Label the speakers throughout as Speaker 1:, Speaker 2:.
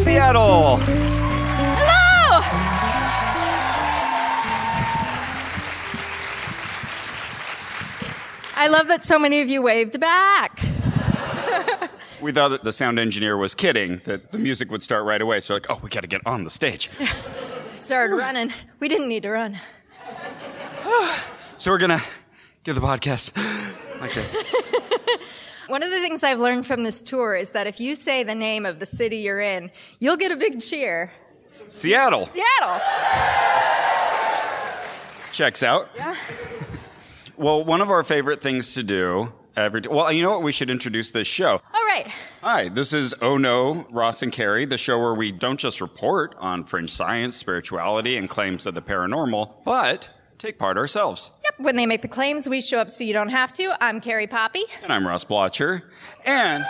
Speaker 1: Seattle!
Speaker 2: Hello! I love that so many of you waved back.
Speaker 1: We thought that the sound engineer was kidding, that the music would start right away. So, like, oh, we got to get on the stage.
Speaker 2: Started running. We didn't need to run.
Speaker 1: So, we're going to give the podcast like this.
Speaker 2: One of the things I've learned from this tour is that if you say the name of the city you're in, you'll get a big cheer.
Speaker 1: Seattle
Speaker 2: Seattle.
Speaker 1: checks out.
Speaker 2: Yeah.
Speaker 1: Well, one of our favorite things to do every well, you know what? We should introduce this show.
Speaker 2: All right.
Speaker 1: Hi, this is Oh No, Ross and Carrie, the show where we don't just report on fringe science, spirituality, and claims of the paranormal, but take part ourselves.
Speaker 2: Yep. When they make the claims, we show up so you don't have to. I'm Carrie Poppy.
Speaker 1: And I'm Ross Blocher. And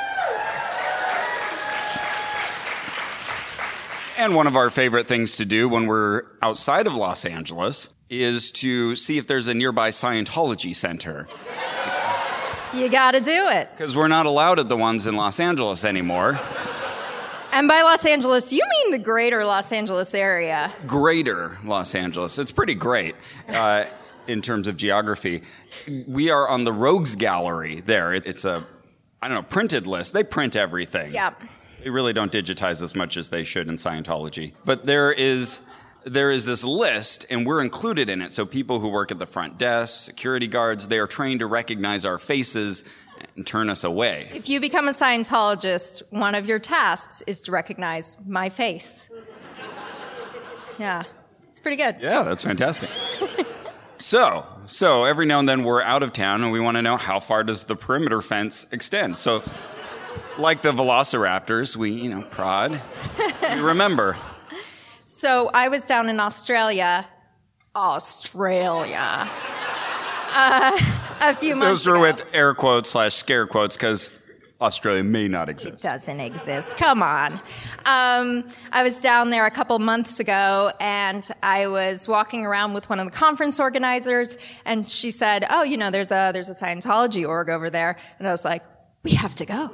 Speaker 1: And one of our favorite things to do when we're outside of Los Angeles is to see if there's a nearby Scientology center.
Speaker 2: You gotta do it.
Speaker 1: Because we're not allowed at the ones in Los Angeles anymore.
Speaker 2: And by Los Angeles, you mean the greater Los Angeles area.
Speaker 1: Greater Los Angeles. It's pretty great uh, in terms of geography. We are on the Rogues Gallery there. It- It's a, I don't know, printed list. They print everything.
Speaker 2: Yeah.
Speaker 1: They really don't digitize as much as they should in Scientology. But there is there is this list and we're included in it. So people who work at the front desk, security guards, they are trained to recognize our faces and turn us away.
Speaker 2: If you become a Scientologist, one of your tasks is to recognize my face. Yeah. It's pretty good.
Speaker 1: Yeah, that's fantastic. so, so every now and then we're out of town and we want to know how far does the perimeter fence extend. So like the velociraptors, we, you know, prod. we remember.
Speaker 2: So I was down in Australia, Australia, uh, a few months
Speaker 1: Those were
Speaker 2: ago.
Speaker 1: with air quotes slash scare quotes because Australia may not exist.
Speaker 2: It doesn't exist. Come on. Um, I was down there a couple months ago and I was walking around with one of the conference organizers and she said, Oh, you know, there's a, there's a Scientology org over there. And I was like, we have to go.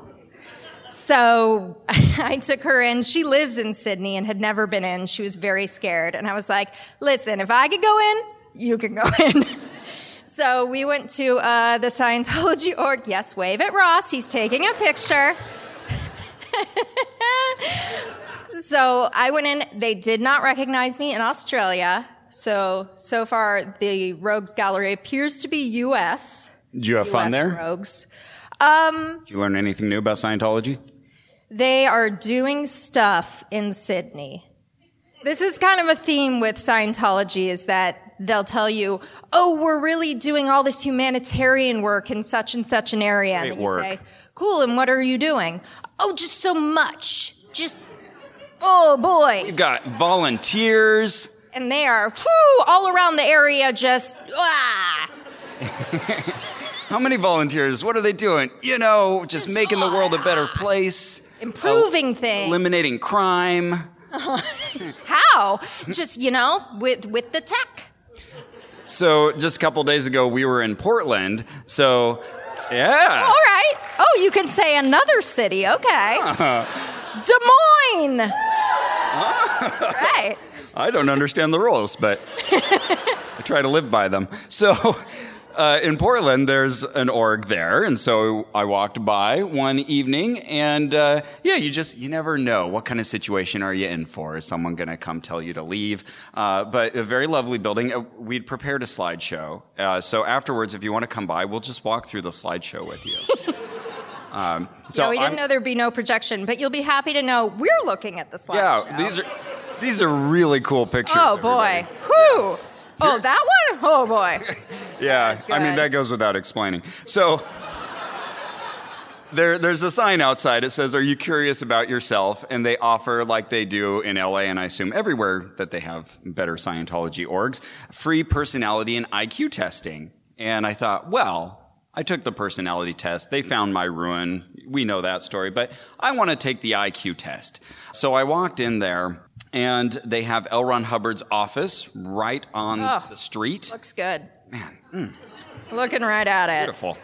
Speaker 2: So I took her in. She lives in Sydney and had never been in. She was very scared. And I was like, listen, if I could go in, you can go in. So we went to uh, the Scientology org. Yes, wave at Ross. He's taking a picture. so I went in. They did not recognize me in Australia. So so far, the Rogues Gallery appears to be U.S.
Speaker 1: Did you have fun there?
Speaker 2: Rogues. Um,
Speaker 1: Did you learn anything new about Scientology?
Speaker 2: they are doing stuff in Sydney. This is kind of a theme with Scientology is that they'll tell you, oh, we're really doing all this humanitarian work in such and such an area.
Speaker 1: Great
Speaker 2: and then
Speaker 1: work.
Speaker 2: you say, cool, and what are you doing? Oh, just so much. Just, oh boy.
Speaker 1: We've got volunteers.
Speaker 2: And they are whew, all around the area just, ah.
Speaker 1: How many volunteers? What are they doing? You know, just
Speaker 2: Just-
Speaker 1: making the world a better place,
Speaker 2: improving things.
Speaker 1: eliminating crime.
Speaker 2: How? just, you know, with, with the tech.
Speaker 1: So, just a couple days ago, we were in Portland. So, yeah.
Speaker 2: All right. Oh, you can say another city. Okay. Des Moines. right.
Speaker 1: I don't understand the rules, but I try to live by them. So, uh, in Portland, there's an org there, and so I walked by one evening, and uh, yeah, you just you never know what kind of situation are you in for. Is someone going to come tell you to leave? Uh, but a very lovely building. Uh, We'd prepared a slideshow, uh, so afterwards, if you want to come by, we'll just walk through the slideshow with you. um, so
Speaker 2: no, we didn't
Speaker 1: I'm-
Speaker 2: know there'd be no projection, but you'll be happy to know we're looking at the slideshow.
Speaker 1: Yeah, these are these are really cool pictures.
Speaker 2: Oh
Speaker 1: everybody.
Speaker 2: boy. Whew. Oh, that one? Oh boy.
Speaker 1: Yeah, I mean that goes without explaining. So there, there's a sign outside. It says, "Are you curious about yourself?" And they offer, like they do in LA, and I assume everywhere that they have better Scientology orgs, free personality and IQ testing. And I thought, well. I took the personality test. They found my ruin. We know that story, but I want to take the IQ test. So I walked in there and they have L. Ron Hubbard's office right on
Speaker 2: Oh.
Speaker 1: the street.
Speaker 2: Looks good.
Speaker 1: Man, mm.
Speaker 2: Looking right at it.
Speaker 1: Beautiful.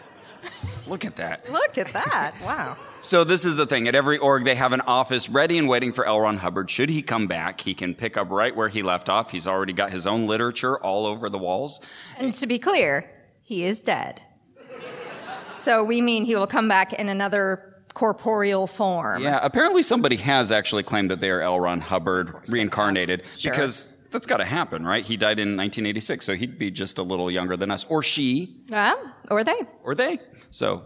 Speaker 1: Look at that.
Speaker 2: Look at that. Wow.
Speaker 1: So this is the thing. At every org, they have an office ready and waiting for L. Ron Hubbard. Should he come back, he can pick up right where he left off. He's already got his own literature all over the walls.
Speaker 2: And to be clear, he is dead. So we mean he will come back in another corporeal form.
Speaker 1: Yeah, apparently somebody has actually claimed that they are L. Ron Hubbard reincarnated
Speaker 2: Sure.
Speaker 1: because that's got to happen, right? He died in 1986, so he'd be just a little younger than us, or she,
Speaker 2: Yeah, or they.
Speaker 1: or they. So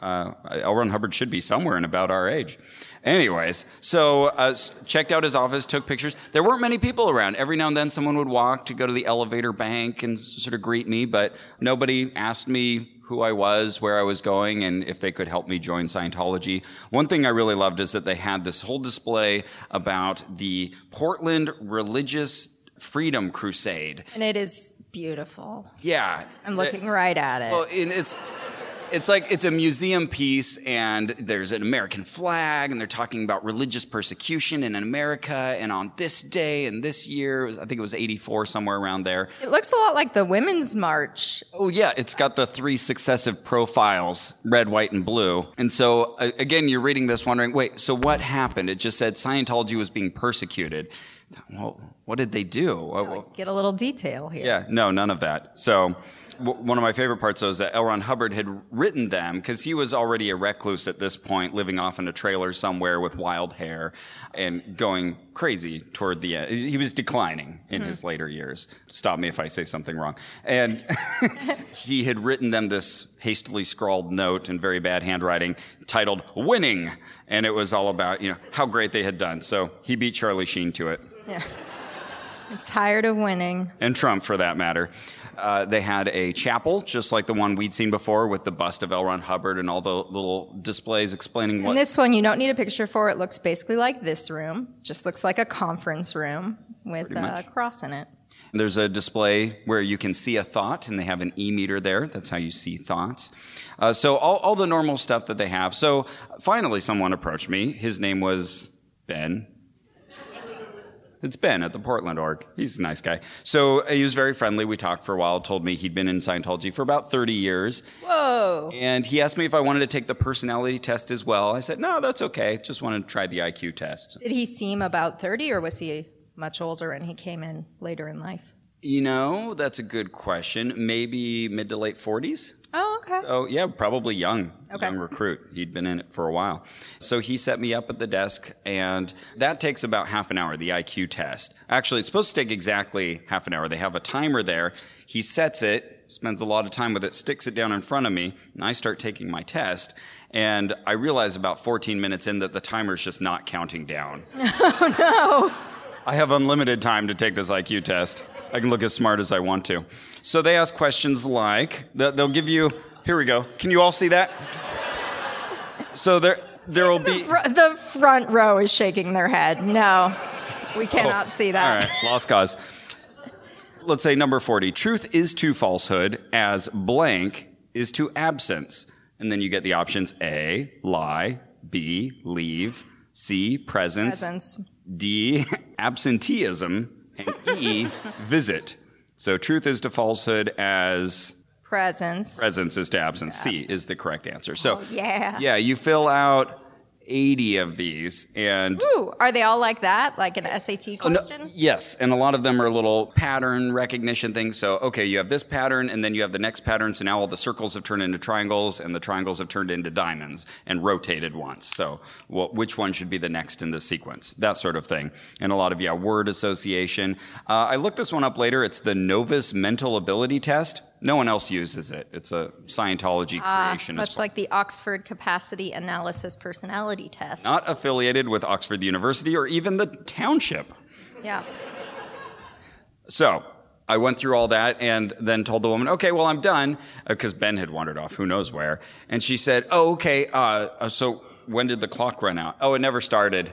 Speaker 1: uh, L. Ron Hubbard should be somewhere in about our age. Anyways, so uh, checked out his office, took pictures. There weren't many people around. Every now and then, someone would walk to go to the elevator bank and sort of greet me, but nobody asked me who I was, where I was going, and if they could help me join Scientology. One thing I really loved is that they had this whole display about the Portland Religious Freedom Crusade.
Speaker 2: And it is beautiful.
Speaker 1: Yeah,
Speaker 2: I'm looking right at it.
Speaker 1: well, and it's it's like it's a museum piece, and there's an American flag, and they're talking about religious persecution in America, and on this day and this year, I think it was '84, somewhere around there.
Speaker 2: it looks a lot like the Women's March.
Speaker 1: Oh yeah, it's got the three successive profiles, red, white, and blue. And so again, you're reading this wondering, wait, so what happened? It just said Scientology was being persecuted. Well, what did they do? What-
Speaker 2: Get a little detail here.
Speaker 1: yeah, no, none of that. So, w- one of my favorite parts though is that L. Ron Hubbard had written them because he was already a recluse at this point, living off in a trailer somewhere with wild hair and going crazy toward the end. He was declining in his hmm. later years. Stop me if I say something wrong. And he had written them this hastily scrawled note in very bad handwriting titled "Winning," and it was all about you know how great they had done. So he beat Charlie Sheen to it
Speaker 2: Yeah. I'm tired of winning.
Speaker 1: and Trump for that matter. Uh, they had a chapel, just like the one we'd seen before, with the bust of L. Ron Hubbard and all the little displays explaining
Speaker 2: And this one, you don't need a picture for. It looks basically like this room. Just looks like a conference room with a cross in it.
Speaker 1: There's a display where you can see a thought, and they have an e meter there. That's how you see thoughts. Uh, so all, all the normal stuff that they have. So finally, someone approached me. His name was Ben. It's Ben at the Portland org. He's a nice guy. So uh, he was very friendly. We talked for a while. Told me he'd been in Scientology for about 30 years.
Speaker 2: Whoa.
Speaker 1: And he asked me if I wanted to take the personality test as well. I said, no, that's okay. Just wanted to try the IQ test.
Speaker 2: Did he seem about 30 or was he much older and he came in later in life?
Speaker 1: You know, that's a good question. Maybe mid to late 40s?
Speaker 2: Oh, okay.
Speaker 1: Oh, yeah, probably young,
Speaker 2: Okay.
Speaker 1: young recruit. He'd been in it for a while. So he set me up at the desk, and that takes about half an hour, the IQ test. Actually, it's supposed to take exactly half an hour. They have a timer there. He sets it, spends a lot of time with it, sticks it down in front of me, and I start taking my test. And I realize about 14 minutes in that the timer's just not counting down.
Speaker 2: Oh, no.
Speaker 1: I have unlimited time to take this IQ test. I can look as smart as I want to. So they ask questions like they'll give you. Here we go. Can you all see that? So there, there will be.
Speaker 2: Fr- the front row is shaking their head. No, we oh, cannot see that.
Speaker 1: Oh, All right, lost cause. Let's say number 40. Truth is to falsehood as blank is to absence. And then you get the options A, lie, B, leave, C, presence,
Speaker 2: Presence.
Speaker 1: D, absenteeism, and E, visit. So truth is to falsehood as
Speaker 2: Presence.
Speaker 1: presence is to absence. C is the correct answer. So,
Speaker 2: Oh, yeah.
Speaker 1: yeah, you fill out 80 of these and
Speaker 2: Ooh, are they all like that? Like an SAT
Speaker 1: Oh, no-
Speaker 2: question?
Speaker 1: yes, and a lot of them are little pattern recognition things. So, okay, you have this pattern, and then you have the next pattern. So now all the circles have turned into triangles, and the triangles have turned into diamonds and rotated once. So, well, which one should be the next in the sequence? That sort of thing. And a lot of yeah, word association. Uh, I looked this one up later. It's the Novus Mental Ability Test. No one else uses it. It's a Scientology creation. as
Speaker 2: Much like the Oxford Capacity Analysis Personality Test.
Speaker 1: not affiliated with Oxford University or even the township.
Speaker 2: Yeah.
Speaker 1: So I went through all that and then told the woman, okay, well, I'm done, because Ben had wandered off, who knows where. And she said, oh, okay, uh, uh, so when did the clock run out? Oh, it never started.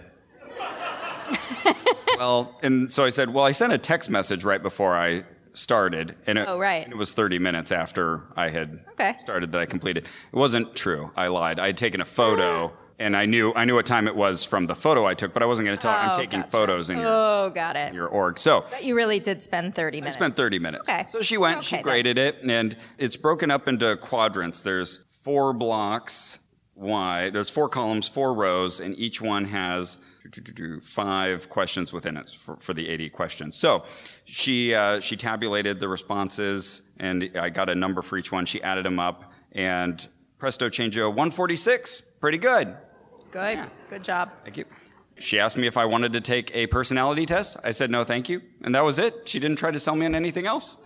Speaker 1: well, and so I said, well, I sent a text message right before I started, and it,
Speaker 2: Oh, right.
Speaker 1: it was 30 minutes after I had
Speaker 2: Okay.
Speaker 1: started that I completed. It wasn't true. I lied. I had taken a photo and I knew I knew what time it was from the photo I took, but I wasn't going to tell her I'm
Speaker 2: Oh,
Speaker 1: taking
Speaker 2: gotcha.
Speaker 1: photos in your,
Speaker 2: Oh, got it.
Speaker 1: your org. So
Speaker 2: But you really did spend 30 minutes.
Speaker 1: I spent 30 minutes.
Speaker 2: Okay.
Speaker 1: So she went, she
Speaker 2: Okay, then.
Speaker 1: graded it, and it's broken up into quadrants. There's four blocks wide. There's four columns, four rows, and each one has five questions within it for, for the 80 questions. So she uh, she tabulated the responses, and I got a number for each one. She added them up, and presto changeo, 146. Pretty good.
Speaker 2: Good. Good job.
Speaker 1: Thank you. She asked me if I wanted to take a personality test. I said no, thank you, and that was it. She didn't try to sell me on anything else.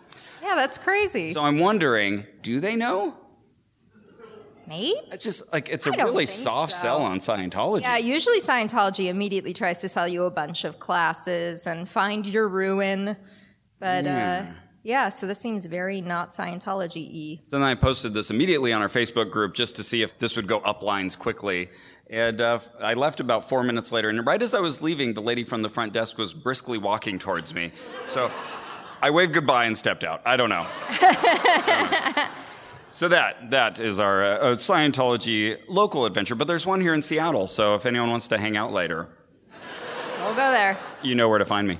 Speaker 2: Yeah, that's crazy.
Speaker 1: So I'm wondering, do they know?
Speaker 2: Maybe?
Speaker 1: It's just like it's a really soft
Speaker 2: so.
Speaker 1: sell on Scientology.
Speaker 2: Yeah, usually Scientology immediately tries to sell you a bunch of classes and find your ruin. But uh, yeah, so this seems very not Scientology y.
Speaker 1: So then I posted this immediately on our Facebook group just to see if this would go up lines quickly. And uh, I left about four minutes later, and right as I was leaving, the lady from the front desk was briskly walking towards me. So I waved goodbye and stepped out. I don't know. so that that is our uh, Scientology local adventure. But there's one here in Seattle. So if anyone wants to hang out later,
Speaker 2: We'll go there.
Speaker 1: you know where to find me.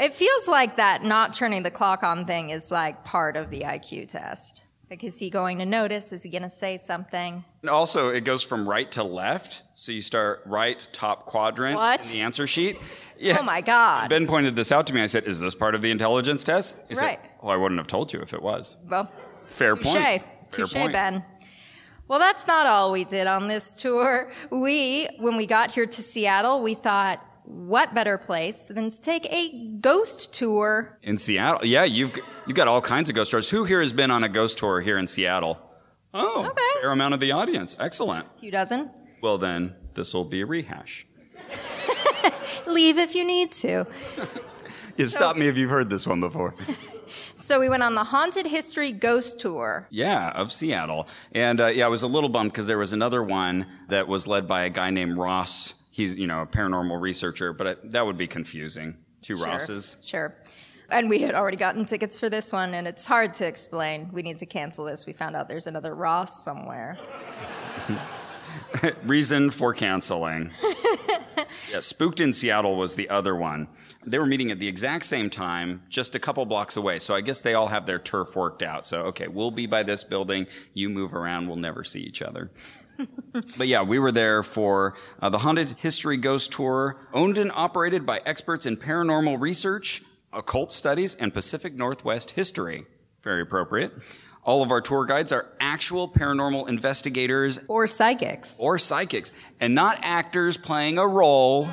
Speaker 2: It feels like that not turning the clock on thing is like part of the IQ test. Like, is he going to notice? Is he going to say something?
Speaker 1: And also, it goes from right to left. So you start right top quadrant
Speaker 2: What?
Speaker 1: in the answer sheet. Yeah.
Speaker 2: Oh my God.
Speaker 1: Ben pointed this out to me. I said, "Is this part of the intelligence test?" He
Speaker 2: Right.
Speaker 1: said, "Well, I wouldn't have told you if it was."
Speaker 2: Well,
Speaker 1: Fair
Speaker 2: touche.
Speaker 1: point.
Speaker 2: Touche. Ben. Well, that's not all we did on this tour. We, when we got here to Seattle, we thought, what better place than to take a ghost tour?
Speaker 1: In Seattle, yeah, you've you've got all kinds of ghost tours. Who here has been on a ghost tour here in Seattle? Oh,
Speaker 2: Okay.
Speaker 1: fair amount of the audience. Excellent.
Speaker 2: A few dozen.
Speaker 1: Well, then this will be a rehash.
Speaker 2: Leave if you need to.
Speaker 1: You stop me if you've heard this one before.
Speaker 2: So we went on the Haunted History Ghost Tour.
Speaker 1: Yeah, of Seattle. And uh, yeah, I was a little bummed because there was another one that was led by a guy named Ross. He's, you know, a paranormal researcher, but I, that would be confusing. Two
Speaker 2: Sure,
Speaker 1: Rosses.
Speaker 2: Sure. And we had already gotten tickets for this one, and it's hard to explain. We need to cancel this. We found out there's another Ross somewhere.
Speaker 1: Reason for canceling. yeah, Spooked in Seattle was the other one. They were meeting at the exact same time, just a couple blocks away. So I guess they all have their turf worked out. So, okay, we'll be by this building. You move around. We'll never see each other. but yeah, we were there for uh, the Haunted History Ghost Tour, owned and operated by experts in paranormal research, occult studies, and Pacific Northwest history. Very appropriate. All of our tour guides are actual paranormal investigators
Speaker 2: Or psychics.
Speaker 1: or psychics, and not actors playing a role.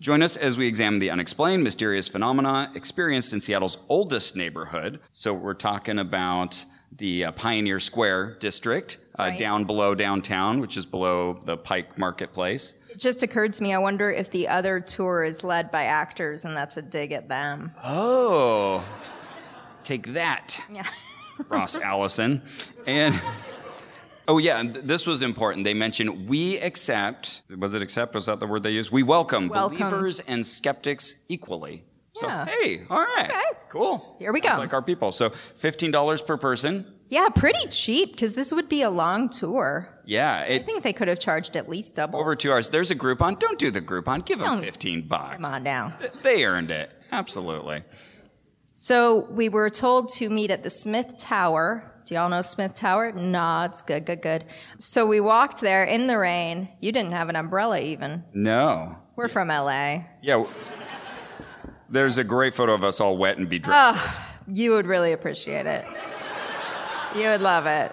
Speaker 1: Join us as we examine the unexplained, mysterious phenomena experienced in Seattle's oldest neighborhood. So we're talking about the uh, Pioneer Square district, uh,
Speaker 2: Right.
Speaker 1: down below downtown, which is below the Pike Marketplace.
Speaker 2: It just occurred to me, I wonder if the other tour is led by actors, and that's a dig at them.
Speaker 1: Oh, take that.
Speaker 2: Yeah.
Speaker 1: Ross Allison. And oh yeah, this was important. They mentioned we accept. Was it accept? Was that the word they used? We welcome,
Speaker 2: Welcome.
Speaker 1: believers and skeptics equally. So
Speaker 2: Yeah.
Speaker 1: hey, all right,
Speaker 2: Okay.
Speaker 1: cool.
Speaker 2: Here we go.
Speaker 1: like our people. So fifteen dollars per person.
Speaker 2: Yeah, pretty cheap, because this would be a long tour.
Speaker 1: Yeah,
Speaker 2: I think they could have charged at least double.
Speaker 1: over two hours. There's a Groupon. Don't do the Groupon. Give them
Speaker 2: Don't.
Speaker 1: fifteen bucks.
Speaker 2: Come on down.
Speaker 1: Th- They earned it. Absolutely.
Speaker 2: So we were told to meet at the Smith Tower. Do y'all know Smith Tower? Nods. Good, good, good. So we walked there in the rain. You didn't have an umbrella even.
Speaker 1: No.
Speaker 2: We're from LA.
Speaker 1: Yeah. There's a great photo of us all wet and bedraggled.
Speaker 2: You would really appreciate it. You would love it.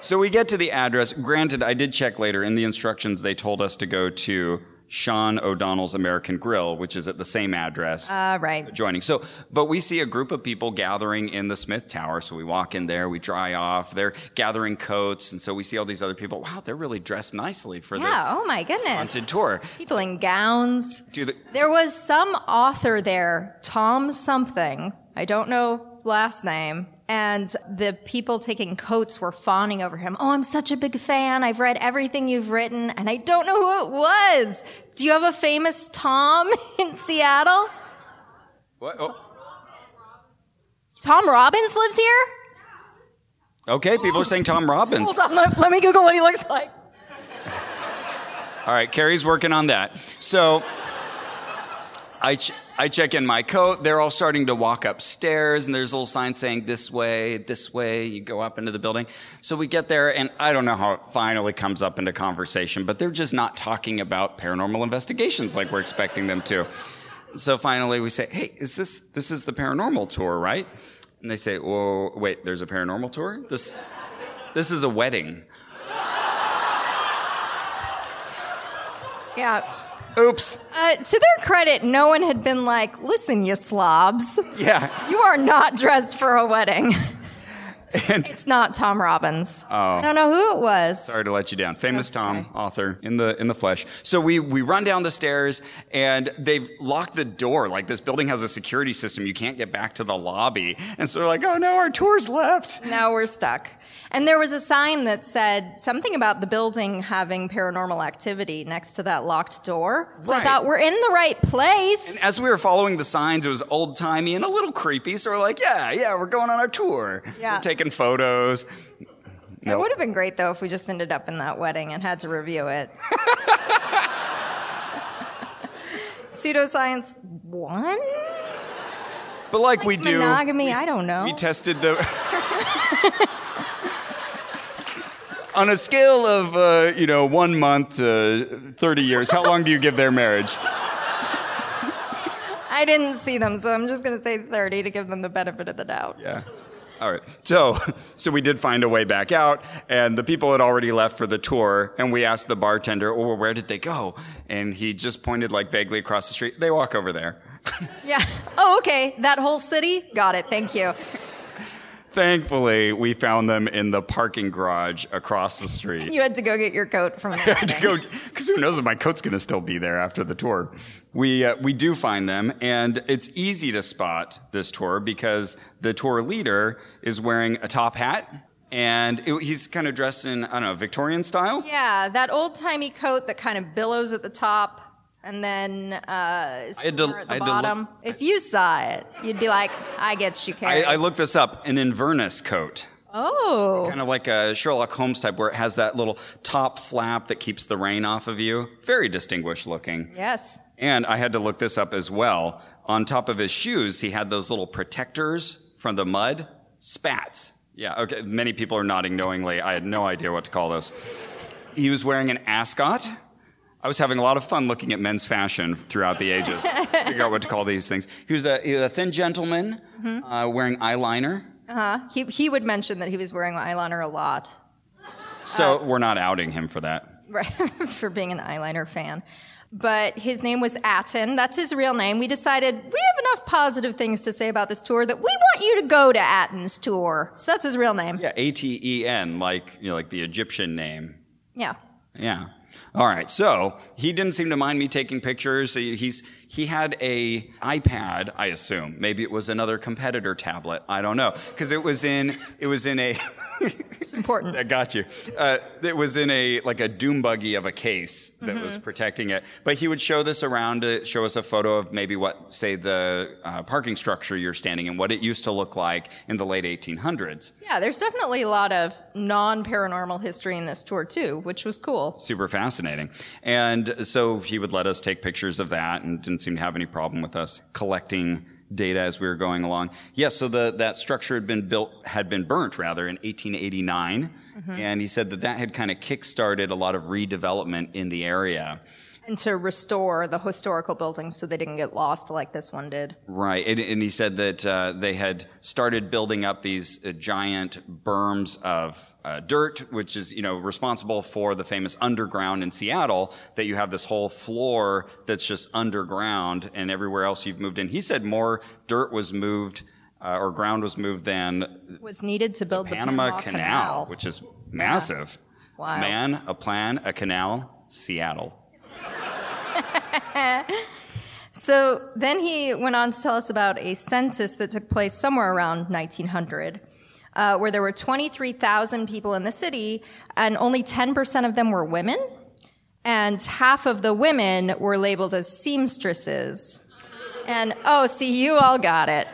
Speaker 1: So we get to the address. Granted, I did check later. In the instructions, they told us to go to Sean O'Donnell's American Grill, which is at the same address.
Speaker 2: Uh, right.
Speaker 1: Joining. So, but we see a group of people gathering in the Smith Tower. So we walk in there, we dry off. They're gathering coats. And so we see all these other people. Wow, they're really dressed nicely for
Speaker 2: Yeah,
Speaker 1: this
Speaker 2: oh my goodness.
Speaker 1: haunted tour.
Speaker 2: People in gowns.
Speaker 1: Do the,
Speaker 2: There was some author there, Tom something. I don't know last name. And the people taking coats were fawning over him. Oh, I'm such a big fan. I've read everything you've written, and I don't know who it was. Do you have a famous Tom in Seattle?
Speaker 1: what? Oh.
Speaker 2: Tom Robbins lives here?
Speaker 1: Okay, people are saying Tom Robbins.
Speaker 2: Hold on, let, let me Google what he looks like.
Speaker 1: All right, Carrie's working on that. So I, ch- I check in my coat. They're all starting to walk upstairs, and there's a little sign saying this way, this way. You go up into the building. So we get there, and I don't know how it finally comes up into conversation, but they're just not talking about paranormal investigations like we're expecting them to. So finally, we say, "Hey, is this this is the paranormal tour, right?" And they say, "Whoa, wait, there's a paranormal tour. This this is a wedding."
Speaker 2: Yeah.
Speaker 1: Oops.
Speaker 2: Uh, to their credit, no one had been like, listen, you slobs.
Speaker 1: Yeah.
Speaker 2: You are not dressed for a wedding.
Speaker 1: And
Speaker 2: it's not Tom Robbins.
Speaker 1: Oh.
Speaker 2: I don't know who it was.
Speaker 1: Sorry to let you down. Famous
Speaker 2: That's
Speaker 1: Tom,
Speaker 2: okay.
Speaker 1: author in the in the flesh. So we we run down the stairs and they've locked the door. Like this building has a security system. You can't get back to the lobby. And so they're like, "Oh no, our tour's left."
Speaker 2: Now we're stuck. And there was a sign that said something about the building having paranormal activity next to that locked door. So
Speaker 1: Right.
Speaker 2: I thought, we're in the right place.
Speaker 1: As we were following the signs, it was old timey and a little creepy. So we're like, "Yeah, yeah, we're going on our tour.
Speaker 2: Yeah.
Speaker 1: We're taking photos."
Speaker 2: It
Speaker 1: Nope.
Speaker 2: would have been great, though, if we just ended up in that wedding and had to review it. Pseudoscience one?
Speaker 1: But like, we do,
Speaker 2: Monogamy? I don't know.
Speaker 1: we tested the. On a scale of, uh, you know, one month to 30 years, how long do you give their marriage?
Speaker 2: I didn't see them, so I'm just going to say 30 to give them the benefit of the doubt.
Speaker 1: Yeah. All right. So, so we did find a way back out, and the people had already left for the tour. And we asked the bartender, "Oh, well, where did they go?" And he just pointed like vaguely across the street. They walk over there.
Speaker 2: Yeah. Oh, okay. That whole city? Got it. Thank you.
Speaker 1: Thankfully, we found them in the parking garage across the street.
Speaker 2: You had to go get your coat from
Speaker 1: I had to go because who knows if my coat's going to still be there after the tour. We uh, we do find them, and it's easy to spot this tour because the tour leader is wearing a top hat, and it, he's kind of dressed in I don't know Victorian style.
Speaker 2: Yeah, that old timey coat that kind of billows at the top and then uh,
Speaker 1: had to-
Speaker 2: somewhere at
Speaker 1: I
Speaker 2: the
Speaker 1: had to look-
Speaker 2: bottom. if you saw it, you'd be like, I get you,
Speaker 1: I,
Speaker 2: Carrie.
Speaker 1: I looked this up an Inverness coat.
Speaker 2: oh.
Speaker 1: Kind of like a Sherlock Holmes type, where it has that little top flap that keeps the rain off of you. Very distinguished looking.
Speaker 2: Yes.
Speaker 1: And I had to look this up as well. On top of his shoes, he had those little protectors from the mud. Spats. Yeah, okay. Many people are nodding knowingly. I had no idea what to call those. He was wearing an ascot. I was having a lot of fun looking at men's fashion throughout the ages. Figure out what to call these things. He was a, he was a thin gentleman uh, wearing eyeliner.
Speaker 2: Uh-huh. He, he would mention that he was wearing eyeliner a lot.
Speaker 1: So we're not outing him for that.
Speaker 2: Right, for being an eyeliner fan. But his name was Aten. That's his real name. We decided we have enough positive things to say about this tour that we want you to go to Aten's tour. So that's his real name.
Speaker 1: Yeah, A T E N, like you know, like the Egyptian name.
Speaker 2: Yeah.
Speaker 1: Yeah. All right. So he didn't seem to mind me taking pictures. He's he had a iPad, I assume. Maybe it was another competitor tablet. I don't know because it was in it was in a.
Speaker 2: It's important.
Speaker 1: I got you. Uh, it was in a like a doom buggy of a case that was protecting it. But he would show this around to show us a photo of maybe what, say, the uh, parking structure you're standing in, what it used to look like in the late 1800s.
Speaker 2: Yeah, there's definitely a lot of non paranormal history in this tour, too, which was cool.
Speaker 1: super fascinating. And so he would let us take pictures of that and didn't seem to have any problem with us collecting data as we were going along. Yes, so the, that structure had been built, had been burnt rather in 1889. Mm-hmm. And he said that that had kind of kick-started a lot of redevelopment in the area.
Speaker 2: And to restore the historical buildings so they didn't get lost like this one did.
Speaker 1: Right, and, and he said that uh, they had started building up these uh, giant berms of uh, dirt, which is you know responsible for the famous underground in Seattle. That you have this whole floor that's just underground, and everywhere else you've moved in. He said more dirt was moved uh, or ground was moved than
Speaker 2: Was needed to build the
Speaker 1: Panama, Canal, which is massive.
Speaker 2: Wild.
Speaker 1: Man, a plan, a canal, Seattle.
Speaker 2: So then he went on to tell us about a census that took place somewhere around 1900, uh, where there were 23,000 people in the city, and only 10% of them were women, and half of the women were labeled as seamstresses. And oh, see, you all got it.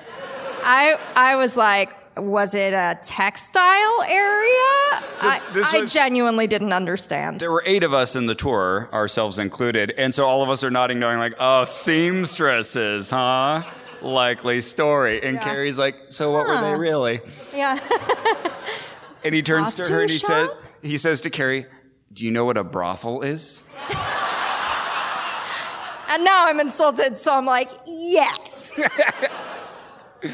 Speaker 2: I I was like, was it a textile area?
Speaker 1: So
Speaker 2: I,
Speaker 1: this
Speaker 2: I
Speaker 1: was-
Speaker 2: genuinely didn't understand.
Speaker 1: There were eight of us in the tour, ourselves included, and so all of us are nodding, knowing like, "Oh, seamstresses, huh? Likely story." And
Speaker 2: Yeah.
Speaker 1: Carrie's like, "So what were they really?"
Speaker 2: Yeah.
Speaker 1: And he turns to her and he
Speaker 2: Costume
Speaker 1: says, "He says to Carrie, do you know what a brothel is?"
Speaker 2: and now I'm insulted, so I'm like, yes.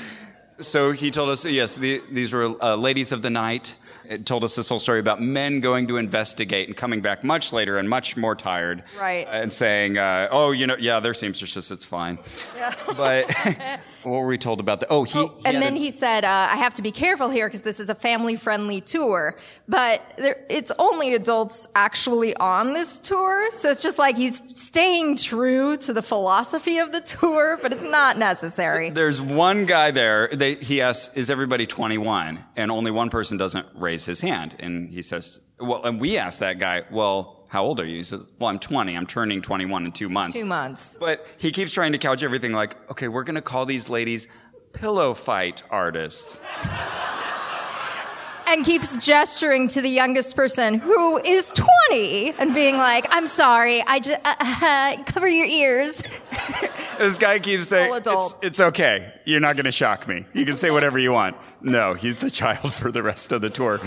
Speaker 1: So he told us, yes, the, these were uh, ladies of the night. It told us this whole story about men going to investigate and coming back much later and much more tired.
Speaker 2: Right.
Speaker 1: And saying, uh, oh, you know, yeah, they're seamstresses, it's fine.
Speaker 2: Yeah.
Speaker 1: But what were we told about that? Oh, he. he
Speaker 2: and then
Speaker 1: a-
Speaker 2: he said, uh, I have to be careful here because this is a family friendly tour. But there, it's only adults actually on this tour. So it's just like he's staying true to the philosophy of the tour, but it's not necessary.
Speaker 1: There's one guy there. They, he asks, "Is everybody 21?" And only one person doesn't raise his hand. And he says, "Well," and we asked that guy, "Well, how old are you?" He says, "Well, I'm 20. I'm turning 21 in two months."
Speaker 2: Two months.
Speaker 1: But he keeps trying to couch everything like, "Okay, we're going to call these ladies pillow fight artists."
Speaker 2: And keeps gesturing to the youngest person who is 20 and being like, I'm sorry, I just, uh, uh, cover your ears.
Speaker 1: This guy keeps saying, it's, it's okay. You're not going to shock me. You can say whatever you want. No, he's the child for the rest of the tour.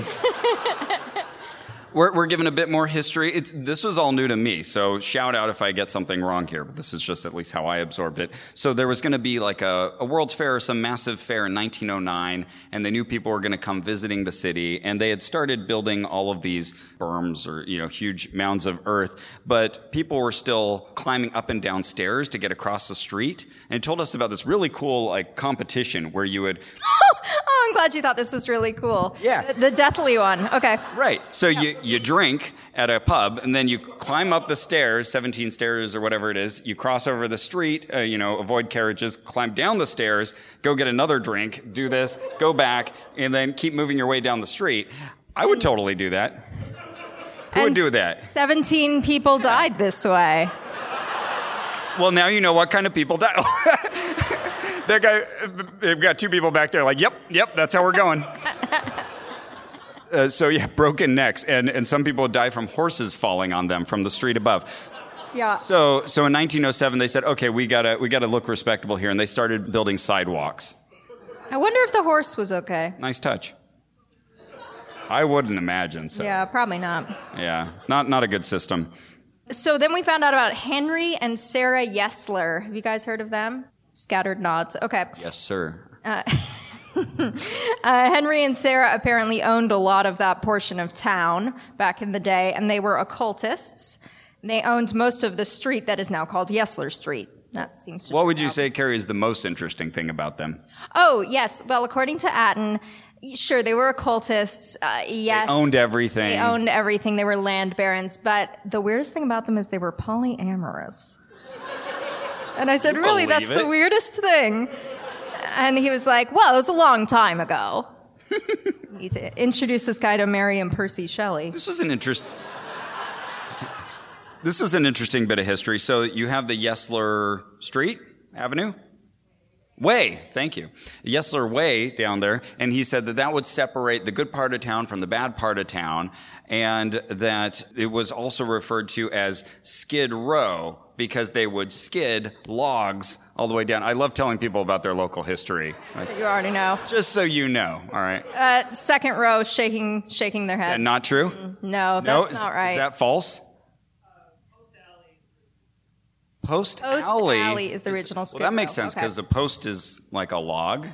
Speaker 1: We're, we're given a bit more history. It's, this was all new to me, so shout out if I get something wrong here, but this is just at least how I absorbed it. So there was going to be like a, a World's Fair or some massive fair in 1909, and they knew people were going to come visiting the city, and they had started building all of these berms or, you know, huge mounds of earth, but people were still climbing up and down stairs to get across the street, and told us about this really cool, like, competition where you would
Speaker 2: oh, I'm glad you thought this was really cool.
Speaker 1: Yeah.
Speaker 2: The, the deathly one. Okay.
Speaker 1: Right. So you, you drink at a pub and then you climb up the stairs, 17 stairs or whatever it is. You cross over the street, uh, you know, avoid carriages, climb down the stairs, go get another drink, do this, go back, and then keep moving your way down the street. I would totally do that. Who would do that?
Speaker 2: 17 people died this way.
Speaker 1: Well, now you know what kind of people die. that guy, they've got two people back there like, yep, yep, that's how we're going. Uh, so yeah, broken necks, and, and some people die from horses falling on them from the street above.
Speaker 2: Yeah.
Speaker 1: So, so in 1907, they said, okay, we gotta, we gotta look respectable here, and they started building sidewalks.
Speaker 2: I wonder if the horse was okay.
Speaker 1: Nice touch. I wouldn't imagine so.
Speaker 2: Yeah, probably not.
Speaker 1: Yeah, not, not a good system.
Speaker 2: So then we found out about Henry and Sarah Yesler. Have you guys heard of them? Scattered nods. Okay.
Speaker 1: Yes, sir.
Speaker 2: Uh, Henry and Sarah apparently owned a lot of that portion of town back in the day, and they were occultists. They owned most of the street that is now called Yesler Street. That seems to
Speaker 1: What would you
Speaker 2: out.
Speaker 1: say, Carrie, is the most interesting thing about them?
Speaker 2: Oh, yes. Well, according to Aten, sure, they were occultists. Uh, yes.
Speaker 1: Owned everything.
Speaker 2: They owned everything. They were land barons. But the weirdest thing about them is they were polyamorous. And I said, really? That's the weirdest thing. And he was like, well, it was a long time ago. he introduced this guy to Mary and Percy Shelley.
Speaker 1: This was an interest. This is an interesting bit of history. So you have the Yesler Street Avenue. Way, thank you. Yesler Way down there, and he said that that would separate the good part of town from the bad part of town, and that it was also referred to as Skid Row because they would skid logs all the way down. I love telling people about their local history, Like,
Speaker 2: You already know.
Speaker 1: just so you know. All right,
Speaker 2: Uh, second row shaking, shaking their head.
Speaker 1: and not true.
Speaker 2: no,
Speaker 1: no,
Speaker 2: that's
Speaker 1: is,
Speaker 2: not right.
Speaker 1: is that false? Post
Speaker 2: Post
Speaker 1: alley.
Speaker 2: alley is the original
Speaker 1: Well, that makes
Speaker 2: Row.
Speaker 1: sense
Speaker 2: Okay.
Speaker 1: because a post is like a log.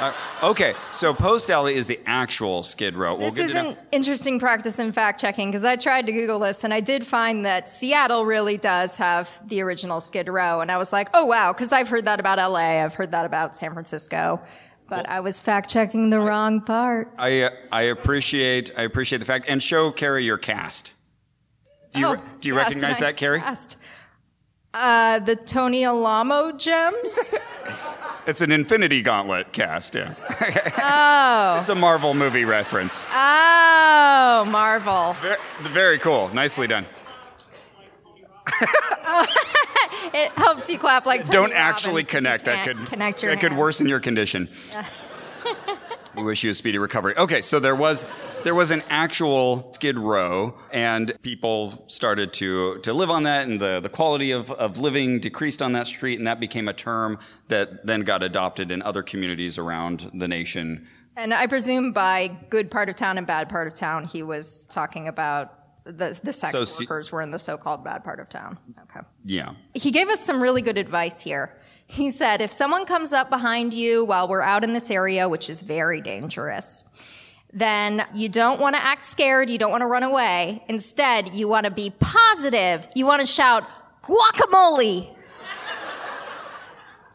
Speaker 1: Uh, okay, so post alley is the actual Skid Row.
Speaker 2: This
Speaker 1: we'll
Speaker 2: is
Speaker 1: get to
Speaker 2: an interesting practice in fact checking because I tried to Google this and I did find that Seattle really does have the original Skid Row. And I was like, oh wow, because I've heard that about LA, I've heard that about San Francisco. But I was fact checking the wrong part.
Speaker 1: I uh, I appreciate I appreciate the fact and show Carrie your cast. Do you
Speaker 2: Oh,
Speaker 1: do you
Speaker 2: yeah,
Speaker 1: recognize
Speaker 2: nice
Speaker 1: that, Carrie?
Speaker 2: cast. Uh, the Tony Alamo gems?
Speaker 1: It's an Infinity Gauntlet cast. Yeah,
Speaker 2: oh.
Speaker 1: it's a Marvel movie reference.
Speaker 2: Oh, Marvel.
Speaker 1: Very, very cool. Nicely done.
Speaker 2: It helps you clap like Tony
Speaker 1: Don't
Speaker 2: Robbins
Speaker 1: actually connect. That could
Speaker 2: connect your
Speaker 1: that could worsen your condition. We wish you a speedy recovery. Okay, so there was there was an actual Skid Row, and people started to to live on that, and the the quality of of living decreased on that street, and that became a term that then got adopted in other communities around the nation.
Speaker 2: And I presume by good part of town and bad part of town, he was talking about the the sex
Speaker 1: So
Speaker 2: workers were in the so-called bad part of town. Okay.
Speaker 1: Yeah.
Speaker 2: He gave us some really good advice here. He said, if someone comes up behind you while we're out in this area, which is very dangerous, then you don't want to act scared. You don't want to run away. Instead, you want to be positive. You want to shout, guacamole.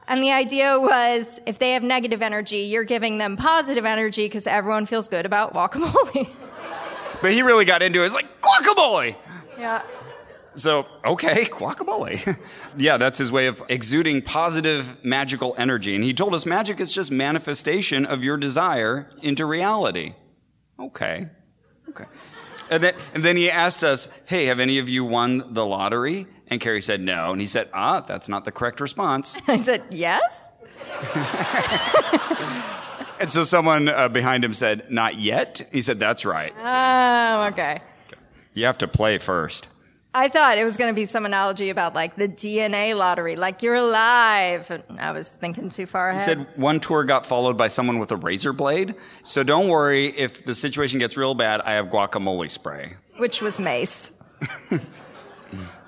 Speaker 2: And the idea was if they have negative energy, you're giving them positive energy because everyone feels good about guacamole.
Speaker 1: But he really got into it. It's like guacamole.
Speaker 2: yeah.
Speaker 1: So, okay, guacamole. yeah, that's his way of exuding positive magical energy. And he told us magic is just manifestation of your desire into reality. Okay. Okay. And then, and then he asked us, hey, have any of you won the lottery? And Carrie said no. And he said, ah, that's not the correct response.
Speaker 2: I said, yes?
Speaker 1: And so someone uh, behind him said, not yet. He said, that's right.
Speaker 2: Oh, okay.
Speaker 1: You have to play first.
Speaker 2: I thought it was going to be some analogy about like the DNA lottery, like you're alive. And I was thinking too far ahead.
Speaker 1: He said one tour got followed by someone with a razor blade. So don't worry if the situation gets real bad. I have guacamole spray.
Speaker 2: which was mace.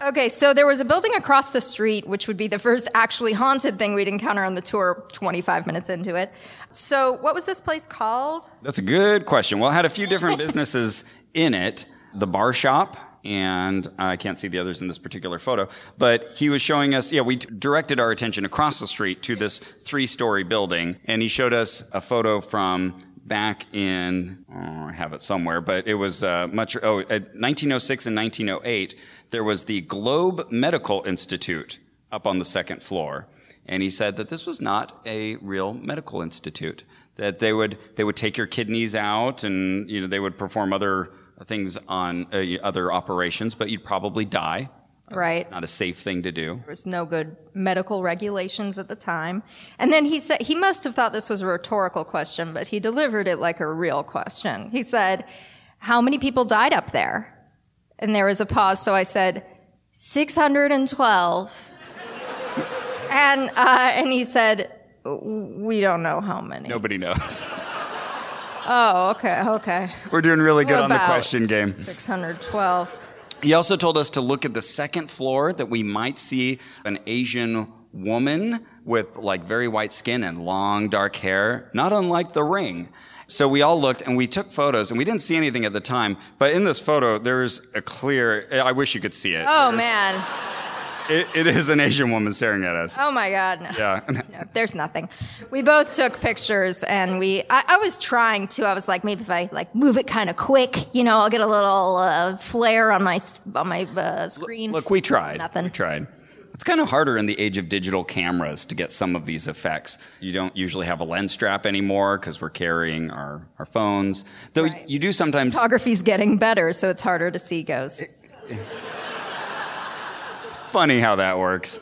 Speaker 2: okay, so there was a building across the street, which would be the first actually haunted thing we'd encounter on the tour 25 minutes into it. So, what was this place called?
Speaker 1: That's a good question. Well, it had a few different businesses in it. The bar shop, and I can't see the others in this particular photo, but he was showing us, yeah, we t- directed our attention across the street to this three story building, and he showed us a photo from back in, oh, I have it somewhere, but it was uh, much, oh, 1906 and 1908, there was the Globe Medical Institute up on the second floor. And he said that this was not a real medical institute. That they would they would take your kidneys out, and you know they would perform other things on uh, other operations, but you'd probably die.
Speaker 2: Right.
Speaker 1: Not a safe thing to do.
Speaker 2: There was no good medical regulations at the time. And then he said, he must have thought this was a rhetorical question, but he delivered it like a real question. He said, How many people died up there? And there was a pause, so I said, 612. and, uh, and he said, We don't know how many.
Speaker 1: Nobody knows.
Speaker 2: Oh, okay, okay.
Speaker 1: We're doing really good on the question game.
Speaker 2: 612.
Speaker 1: He also told us to look at the second floor that we might see an Asian woman with like very white skin and long dark hair, not unlike the ring. So we all looked and we took photos and we didn't see anything at the time, but in this photo there's a clear I wish you could see it.
Speaker 2: Oh,
Speaker 1: There's-
Speaker 2: man.
Speaker 1: It, it is an Asian woman staring at us.
Speaker 2: Oh, my God. No.
Speaker 1: Yeah.
Speaker 2: No, there's nothing. We both took pictures, and we. I, I was trying to. I was like, maybe if I like move it kind of quick, you know, I'll get a little uh, flare on my on my uh, screen.
Speaker 1: Look, we tried.
Speaker 2: Nothing.
Speaker 1: We tried. It's kind of harder in the age of digital cameras to get some of these effects. You don't usually have a lens strap anymore because we're carrying our, our phones. Though
Speaker 2: Right.
Speaker 1: you do sometimes.
Speaker 2: Photography's getting better, so it's harder to see ghosts.
Speaker 1: Funny how that works.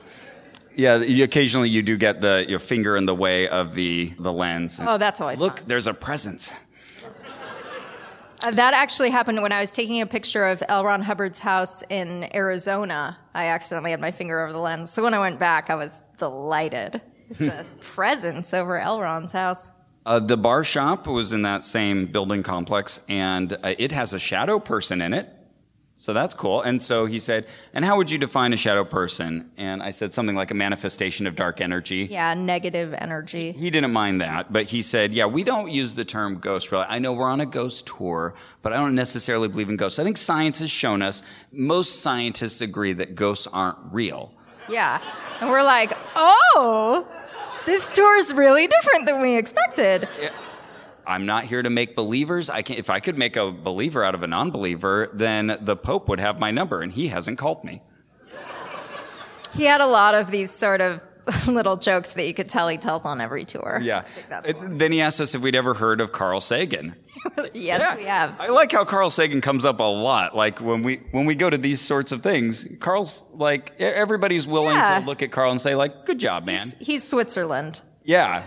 Speaker 1: Yeah, you, occasionally you do get the your finger in the way of the the lens.
Speaker 2: Oh, that's always
Speaker 1: Look,
Speaker 2: fun.
Speaker 1: there's a presence.
Speaker 2: Uh, that actually happened when I was taking a picture of L. Ron Hubbard's house in Arizona. I accidentally had my finger over the lens, so when I went back, I was delighted. There's a presence over L. Ron's house.
Speaker 1: Uh, the bar shop was in that same building complex, and uh, it has a shadow person in it. So that's cool. And so he said, "And how would you define a shadow person?" And I said something like a manifestation of dark energy.
Speaker 2: Yeah, negative energy.
Speaker 1: He didn't mind that, but he said, "Yeah, we don't use the term ghost. Really, I know we're on a ghost tour, but I don't necessarily believe in ghosts. I think science has shown us. Most scientists agree that ghosts aren't real."
Speaker 2: Yeah. And we're like, oh, this tour is really different than we expected.
Speaker 1: I'm not here to make believers. I can if I could make a believer out of a non-believer, then the Pope would have my number, and he hasn't called me.
Speaker 2: He had a lot of these sort of little jokes that you could tell he tells on every tour.
Speaker 1: Yeah.
Speaker 2: I think that's
Speaker 1: Then he asked us if we'd ever heard of Carl Sagan.
Speaker 2: yes, we have.
Speaker 1: I like how Carl Sagan comes up a lot. Like when we when we go to these sorts of things, Carl's like everybody's willing
Speaker 2: Yeah.
Speaker 1: to look at Carl and say like, "Good job, man."
Speaker 2: He's, he's Switzerland.
Speaker 1: yeah.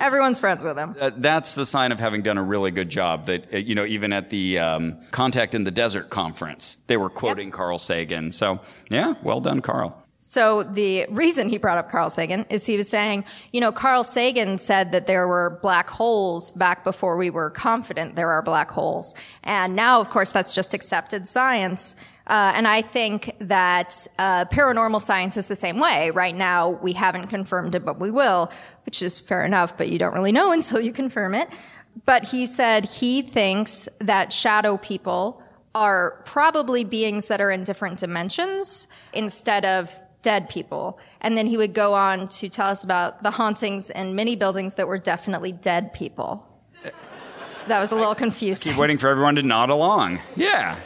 Speaker 2: Everyone's friends with him.
Speaker 1: Uh, that's the sign of having done a really good job. That uh, you know, even at the um, Contact in the Desert conference, they were quoting yep. Carl Sagan. So yeah, well done, Carl.
Speaker 2: So the reason he brought up Carl Sagan is he was saying, you know, Carl Sagan said that there were black holes back before we were confident there are black holes. And now, of course, that's just accepted science. Uh, and I think that uh, paranormal science is the same way. Right now, we haven't confirmed it, but we will, which is fair enough, but you don't really know until you confirm it. But he said he thinks that shadow people are probably beings that are in different dimensions instead of dead people. And then he would go on to tell us about the hauntings in many buildings that were definitely dead people. So that was a little confusing.
Speaker 1: Keep waiting for everyone to nod along. Yeah.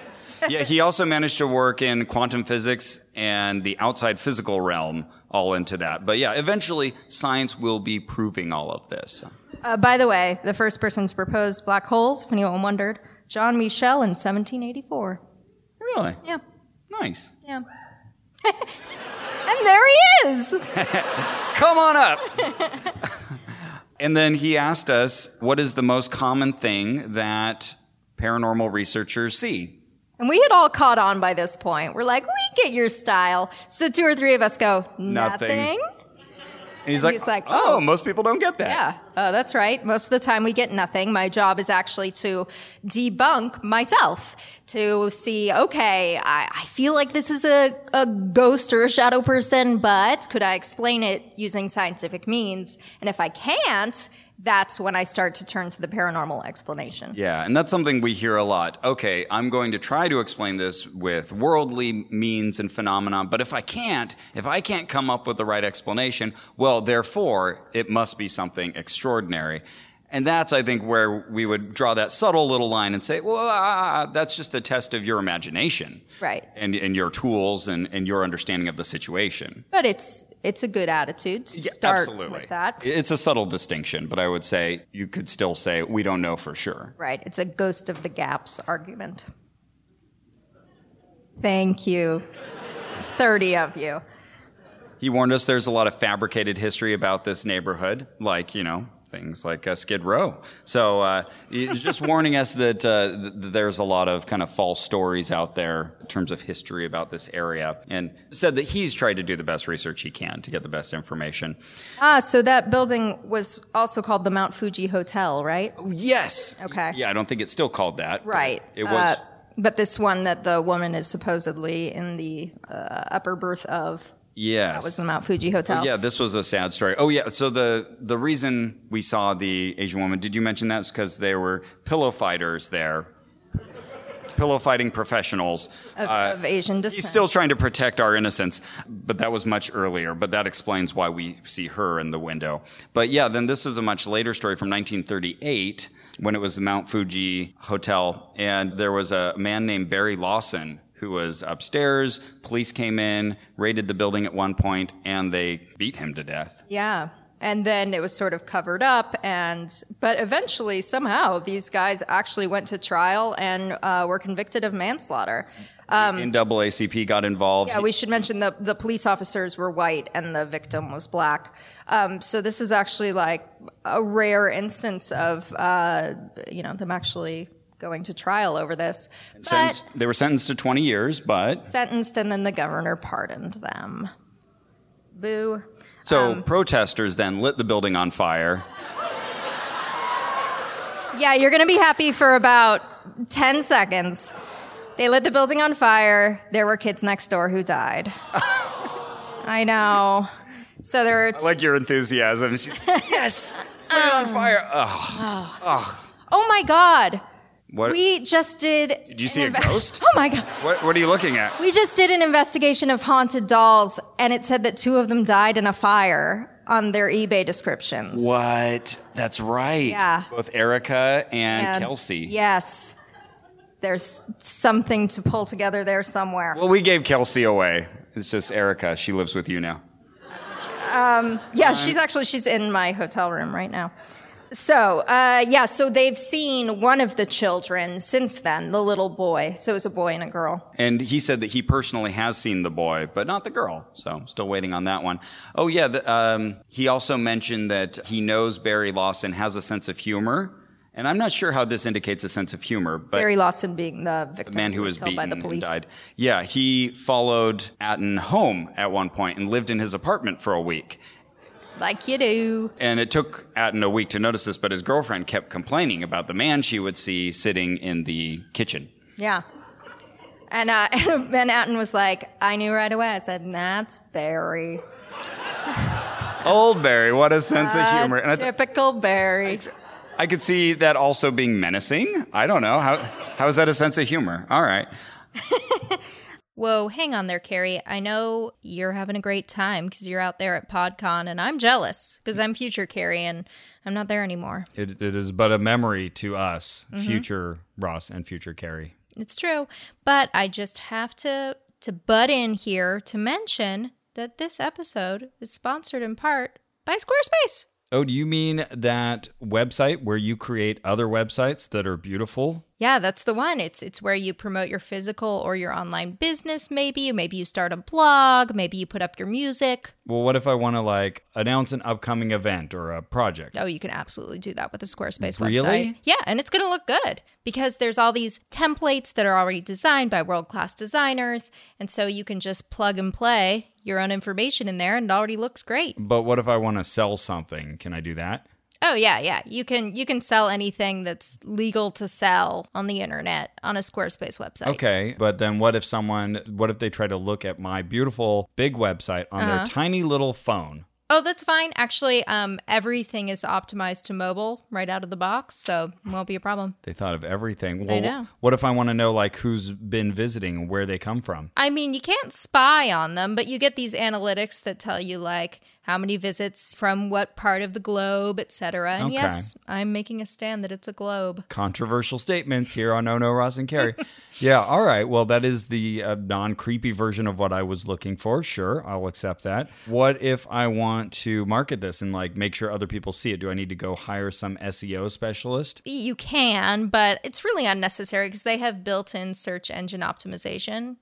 Speaker 1: Yeah, he also managed to work in quantum physics and the outside physical realm all into that. But yeah, eventually science will be proving all of this.
Speaker 2: Uh, by the way, the first person to propose black holes, if anyone wondered, John Michell in 1784.
Speaker 1: Really?
Speaker 2: Yeah.
Speaker 1: Nice.
Speaker 2: Yeah. And there he is.
Speaker 1: Come on up. and then he asked us, what is the most common thing that paranormal researchers see?
Speaker 2: And we had all caught on by this point. We're like, we get your style. So two or three of us go, nothing. nothing.
Speaker 1: And he's, and like, he's like, oh, oh, most people don't get that.
Speaker 2: Yeah, oh, that's right. Most of the time we get nothing. My job is actually to debunk myself, to see, okay, I, I feel like this is a, a ghost or a shadow person, but could I explain it using scientific means? And if I can't, that's when I start to turn to the paranormal explanation.
Speaker 1: Yeah, and that's something we hear a lot. Okay, I'm going to try to explain this with worldly means and phenomena, but if I can't, if I can't come up with the right explanation, well, therefore, it must be something extraordinary. And that's, I think, where we would draw that subtle little line and say, well, uh, that's just a test of your imagination.
Speaker 2: Right.
Speaker 1: And, and your tools and, and your understanding of the situation.
Speaker 2: But it's, it's a good attitude to yeah, start absolutely. with that.
Speaker 1: It's a subtle distinction, but I would say you could still say, we don't know for sure.
Speaker 2: Right. It's a ghost of the gaps argument. Thank you. 30 of you.
Speaker 1: He warned us there's a lot of fabricated history about this neighborhood, like, you know, things like uh, Skid Row. So uh, he's just warning us that, uh, th- there's a lot of kind of false stories out there in terms of history about this area, and said that he's tried to do the best research he can to get the best information.
Speaker 2: Ah, so that building was also called the Mount Fuji Hotel, right?
Speaker 1: Oh, yes.
Speaker 2: Okay.
Speaker 1: Yeah, I don't think it's still called that.
Speaker 2: Right.
Speaker 1: It was.
Speaker 2: Uh, but this one that the woman is supposedly in the uh, upper berth of
Speaker 1: Yes.
Speaker 2: That was the Mount Fuji Hotel.
Speaker 1: Oh, yeah, this was a sad story. Oh yeah, so the the reason we saw the Asian woman, did you mention that? Because there were pillow fighters there. Pillow fighting professionals
Speaker 2: of, uh, of Asian descent.
Speaker 1: He's still trying to protect our innocence, but that was much earlier. But that explains why we see her in the window. But yeah, then this is a much later story from 1938 when it was the Mount Fuji Hotel, and there was a man named Barry Lawson who was upstairs. Police came in, raided the building at one point, and they beat him to death.
Speaker 2: Yeah. And then it was sort of covered up, and but eventually, somehow, these guys actually went to trial and uh, were convicted of manslaughter.
Speaker 1: Um, NAACP got involved.
Speaker 2: Yeah, we should mention the the police officers were white and the victim was black. Um, so this is actually like a rare instance of uh, you know them actually going to trial over this.
Speaker 1: Sentenced, they were sentenced to 20 years, but.
Speaker 2: Sentenced, and then the governor pardoned them. Boo.
Speaker 1: So um, protesters then lit the building on fire.
Speaker 2: Yeah, you're going to be happy for about 10 seconds. They lit the building on fire. There were kids next door who died. I know. So there were.
Speaker 1: T- I like your enthusiasm. She's yes, lit it on fire. Oh.
Speaker 2: oh. oh my God. What? We just did.
Speaker 1: Did you see a ghost?
Speaker 2: Oh my god!
Speaker 1: What, what are you looking at?
Speaker 2: We just did an investigation of haunted dolls, and it said that two of them died in a fire on their eBay descriptions.
Speaker 1: What? That's right.
Speaker 2: Yeah.
Speaker 1: Both Erica and, and Kelsey.
Speaker 2: Yes. There's something to pull together there somewhere.
Speaker 1: Well, we gave Kelsey away. It's just Erica. She lives with you now.
Speaker 2: Um, yeah, she's actually she's in my hotel room right now.
Speaker 3: So, uh, yeah, so they've seen one of the children since then, the little boy. So it was a boy and a girl.
Speaker 4: And he said that he personally has seen the boy, but not the girl. So still waiting on that one. Oh yeah, the, um, he also mentioned that he knows Barry Lawson has a sense of humor. And I'm not sure how this indicates a sense of humor, but
Speaker 3: Barry Lawson being the victim
Speaker 4: the man who was,
Speaker 3: killed
Speaker 4: beaten
Speaker 3: by the police.
Speaker 4: and died. Yeah, he followed Aten home at one point and lived in his apartment for a week.
Speaker 3: Like you do.
Speaker 4: And it took Aten a week to notice this, but his girlfriend kept complaining about the man she would see sitting in the kitchen.
Speaker 3: Yeah. And, uh, and Aten was like, I knew right away. I said, that's Barry.
Speaker 4: Old Barry, what a sense of humor. And I, th-
Speaker 3: typical Barry.
Speaker 4: I could see that also being menacing. I don't know. How, how is that a sense of humor? All right.
Speaker 2: Whoa, hang on there, Carrie. I know you're having a great time because you're out there at PodCon, and I'm jealous because I'm future Carrie and I'm not there anymore.
Speaker 1: It, it is but a memory to us, mm-hmm. future Ross and future Carrie.
Speaker 2: It's true, but I just have to to butt in here to mention that this episode is sponsored in part by Squarespace.
Speaker 1: Oh, do you mean that website where you create other websites that are beautiful?
Speaker 2: Yeah, that's the one. It's it's where you promote your physical or your online business maybe, maybe you start a blog, maybe you put up your music.
Speaker 1: Well, what if I want to like announce an upcoming event or a project?
Speaker 2: Oh, you can absolutely do that with a Squarespace
Speaker 1: Really?
Speaker 2: website. Yeah, and it's going to look good because there's all these templates that are already designed by world-class designers, and so you can just plug and play your own information in there and it already looks great.
Speaker 1: But what if I want to sell something? Can I do that?
Speaker 2: Oh yeah, yeah. You can you can sell anything that's legal to sell on the internet on a Squarespace website.
Speaker 1: Okay, but then what if someone, what if they try to look at my beautiful big website on their tiny little phone?
Speaker 2: Oh, that's fine. Actually, um, everything is optimized to mobile right out of the box, so won't be a problem.
Speaker 1: They thought of everything. Well,
Speaker 2: know.
Speaker 1: what if I want to know like who's been visiting and where they come from?
Speaker 2: I mean, you can't spy on them, but you get these analytics that tell you like how many visits from what part of the globe, etc. And
Speaker 1: Okay.
Speaker 2: yes, I'm making a stand that it's a globe.
Speaker 1: Controversial statements here on Oh No Ross and Carrie. yeah, all right. Well, that is the uh, non creepy version of what I was looking for. Sure, I'll accept that. What if I want to market this and like make sure other people see it? Do I need to go hire some SEO specialist?
Speaker 2: You can, but it's really unnecessary because they have built-in search engine optimization.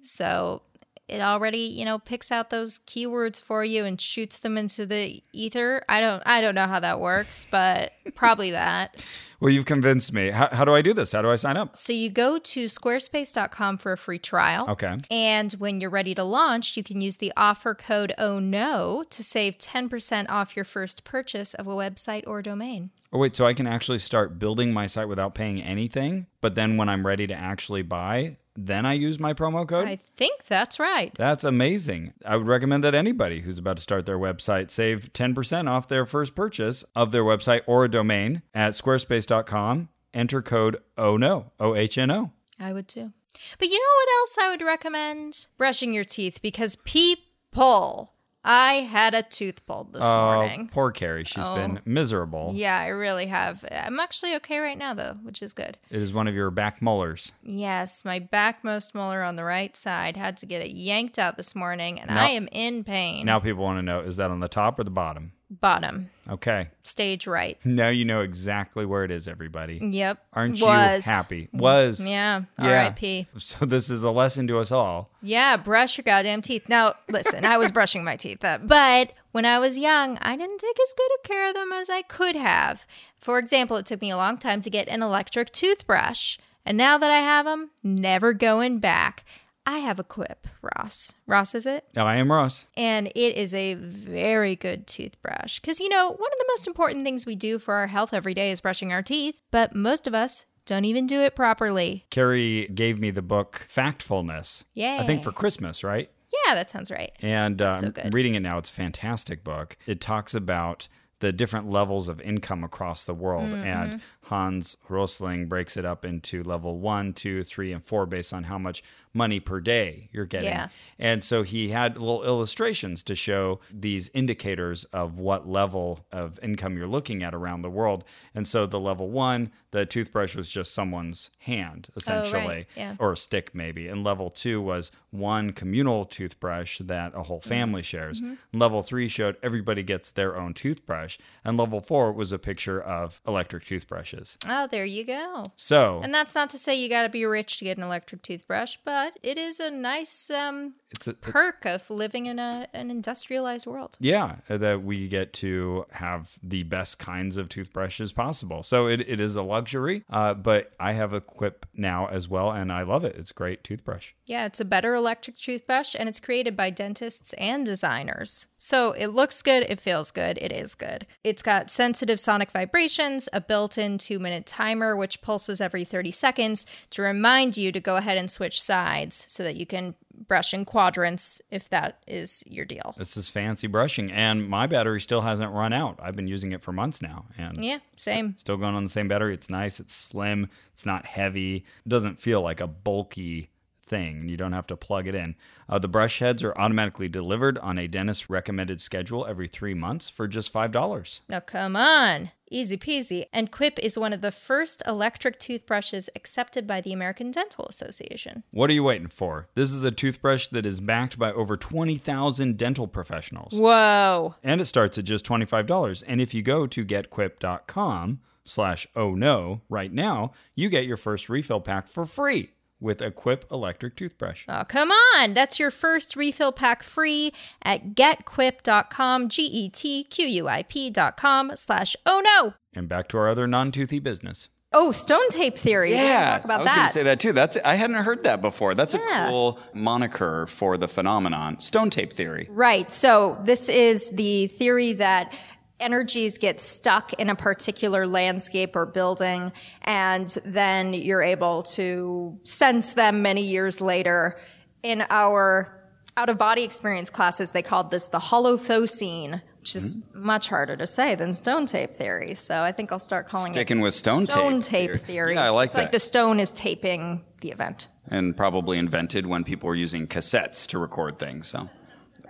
Speaker 2: So it already, you know, picks out those keywords for you and shoots them into the ether. I don't I don't know how that works, but probably that.
Speaker 1: Well, you've convinced me. How, how do I do this? How do I sign up?
Speaker 2: So you go to squarespace.com for a free trial.
Speaker 1: Okay.
Speaker 2: And when you're ready to launch, you can use the offer code Oh No to save 10% off your first purchase of a website or domain.
Speaker 1: Oh, wait, so I can actually start building my site without paying anything, but then when I'm ready to actually buy, then I use my promo code?
Speaker 2: I think that's right.
Speaker 1: That's amazing. I would recommend that anybody who's about to start their website save 10% off their first purchase of their website or a domain at squarespace.com. Enter code OHNO, O H N O.
Speaker 2: I would too. But you know what else I would recommend? Brushing your teeth because people, I had a tooth pulled this oh, morning.
Speaker 1: Oh, poor Carrie. She's oh. been miserable.
Speaker 2: Yeah, I really have. I'm actually okay right now though, which is good.
Speaker 1: It is one of your back molars.
Speaker 2: Yes, my backmost molar on the right side had to get it yanked out this morning and
Speaker 1: Now-
Speaker 2: I am in pain.
Speaker 1: Now people want to know is that on the top or the bottom?
Speaker 2: Bottom,
Speaker 1: Okay.
Speaker 2: stage right.
Speaker 1: Now you know exactly where it is, everybody.
Speaker 2: Yep.
Speaker 1: Aren't
Speaker 2: Was.
Speaker 1: you happy? Was.
Speaker 2: Yeah.
Speaker 1: Yeah.
Speaker 2: R.I.P.
Speaker 1: So this is a lesson to us all.
Speaker 2: Yeah, brush your goddamn teeth. Now, listen, I was brushing my teeth up, but when I was young, I didn't take as good of care of them as I could have. For example, it took me a long time to get an electric toothbrush, and now that I have them, never going back. I have a Quip, Ross. Ross, is it?
Speaker 1: I am Ross.
Speaker 2: And it is a very good toothbrush. Because, you know, one of the most important things we do for our health every day is brushing our teeth, but most of us don't even do it properly.
Speaker 1: Carrie gave me the book Factfulness. Yeah. I think for Christmas, right?
Speaker 2: Yeah, that sounds right.
Speaker 1: And um,
Speaker 2: so
Speaker 1: reading it now, it's a fantastic book. It talks about the different levels of income across the world
Speaker 2: Mm-hmm.
Speaker 1: and
Speaker 5: Hans Rosling breaks it up into level one, two, three, and four based on how much money per day you're getting.
Speaker 6: Yeah.
Speaker 5: And so he had little illustrations to show these indicators of what level of income you're looking at around the world. And so the level one, the toothbrush was just someone's hand, oh, essentially,
Speaker 6: yeah.
Speaker 5: or a stick maybe. And level two was one communal toothbrush that a whole mm-hmm. family shares. Mm-hmm. Level three showed everybody gets their own toothbrush. And level four was a picture of electric toothbrushes.
Speaker 6: Oh, there you go.
Speaker 5: So
Speaker 6: And that's not to say you got to be rich to get an electric toothbrush, but it is a nice um,
Speaker 5: it's a,
Speaker 6: perk of living in a, an industrialized world.
Speaker 5: Yeah, uh, that we get to have the best kinds of toothbrushes possible. So it, it is a luxury, uh, but I have a Quip now as well, and I love it. It's a great toothbrush.
Speaker 6: Yeah, it's a better electric toothbrush and it's created by dentists and designers. So it looks good, it feels good, it is good. It's got sensitive sonic vibrations, a built in two minute timer which pulses every 30 seconds to remind you to go ahead and switch sides so that you can brush in quadrants if that is your deal.
Speaker 5: This is fancy brushing, and my battery still hasn't run out. I've been using it for months now, and
Speaker 6: Yeah, same.
Speaker 5: still going on the same battery. It's nice, it's slim, it's not heavy, it doesn't feel like a bulky thing, and you don't have to plug it in. Uh, the brush heads are automatically delivered on a dentist recommended schedule every three months for just $5.
Speaker 6: Now, come on. Easy peasy. And Quip is one of the first electric toothbrushes accepted by the American Dental Association.
Speaker 5: What are you waiting for? This is a toothbrush that is backed by over 20,000 dental professionals.
Speaker 6: Whoa.
Speaker 5: And it starts at just $25. And if you go to getquip.com slash oh no right now, you get your first refill pack for free with a Quip electric toothbrush.
Speaker 6: Oh, come on. That's your first refill pack free at getquip.com, G E T Q U I P.com slash oh no.
Speaker 5: And back to our other non-toothy business.
Speaker 2: Oh, stone tape theory. We talk about
Speaker 1: I was going to say that too. That's I hadn't heard that before. That's
Speaker 2: Yeah.
Speaker 1: a cool moniker for the phenomenon. Stone tape theory.
Speaker 2: Right. So this is the theory that energies get stuck in a particular landscape or building, and then you're able to sense them many years later. In our out of body experience classes, they called this the holothosene, which is
Speaker 1: Mm-hmm.
Speaker 2: much harder to say than stone tape theory. So I think I'll start calling
Speaker 1: Sticking
Speaker 2: it
Speaker 1: with stone tape
Speaker 2: stone tape
Speaker 1: theory.
Speaker 2: theory.
Speaker 1: Yeah, I like
Speaker 2: it's like the stone is taping the event.
Speaker 1: And probably invented when people were using cassettes to record things. So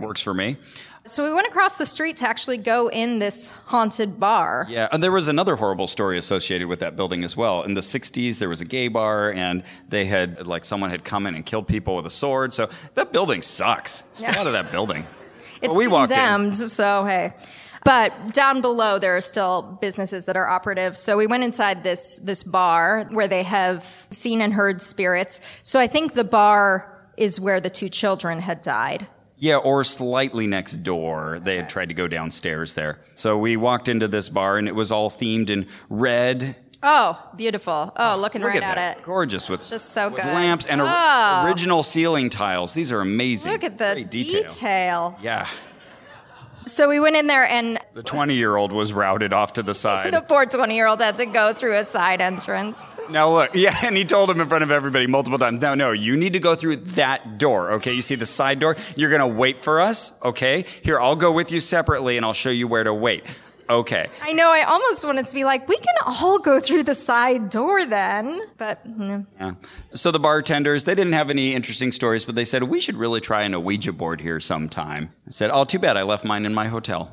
Speaker 1: works for me.
Speaker 2: So we went across the street to actually go in this haunted bar.
Speaker 1: Yeah, and there was another horrible story associated with that building as well. In the 60s, there was a gay bar, and they had, like, someone had come in and killed people with a sword. So that building sucks. Stay
Speaker 2: Yeah.
Speaker 1: out of that building.
Speaker 2: It's
Speaker 1: Well, we
Speaker 2: condemned, so hey. But down below, there are still businesses that are operative. So we went inside this this bar where they have seen and heard spirits. So I think the bar is where the two children had died.
Speaker 1: Yeah, or slightly next door. They had tried to go downstairs there. So we walked into this bar, and it was all themed in red.
Speaker 2: Oh, beautiful! Oh, oh looking
Speaker 1: Look
Speaker 2: right
Speaker 1: at,
Speaker 2: at, it.
Speaker 1: Gorgeous with,
Speaker 2: Just so
Speaker 1: with
Speaker 2: good.
Speaker 1: lamps and or-
Speaker 2: Oh.
Speaker 1: original ceiling tiles. These are amazing.
Speaker 2: Look at the
Speaker 1: Great detail.
Speaker 2: detail.
Speaker 1: Yeah.
Speaker 2: So we went in there, and
Speaker 1: The 20 year old was routed off to the side.
Speaker 2: the poor twenty-year-old had to go through a side entrance.
Speaker 1: Now look, yeah, and he told him in front of everybody multiple times. No, no, you need to go through that door. Okay, you see the side door. You're gonna wait for us. Okay, here I'll go with you separately, and I'll show you where to wait. Okay.
Speaker 2: I know. I almost wanted to be like, we can all go through the side door then, but mm,
Speaker 1: Yeah. So the bartenders, they didn't have any interesting stories, but they said we should really try an Ouija board here sometime. I said, oh, too bad I left mine in my hotel.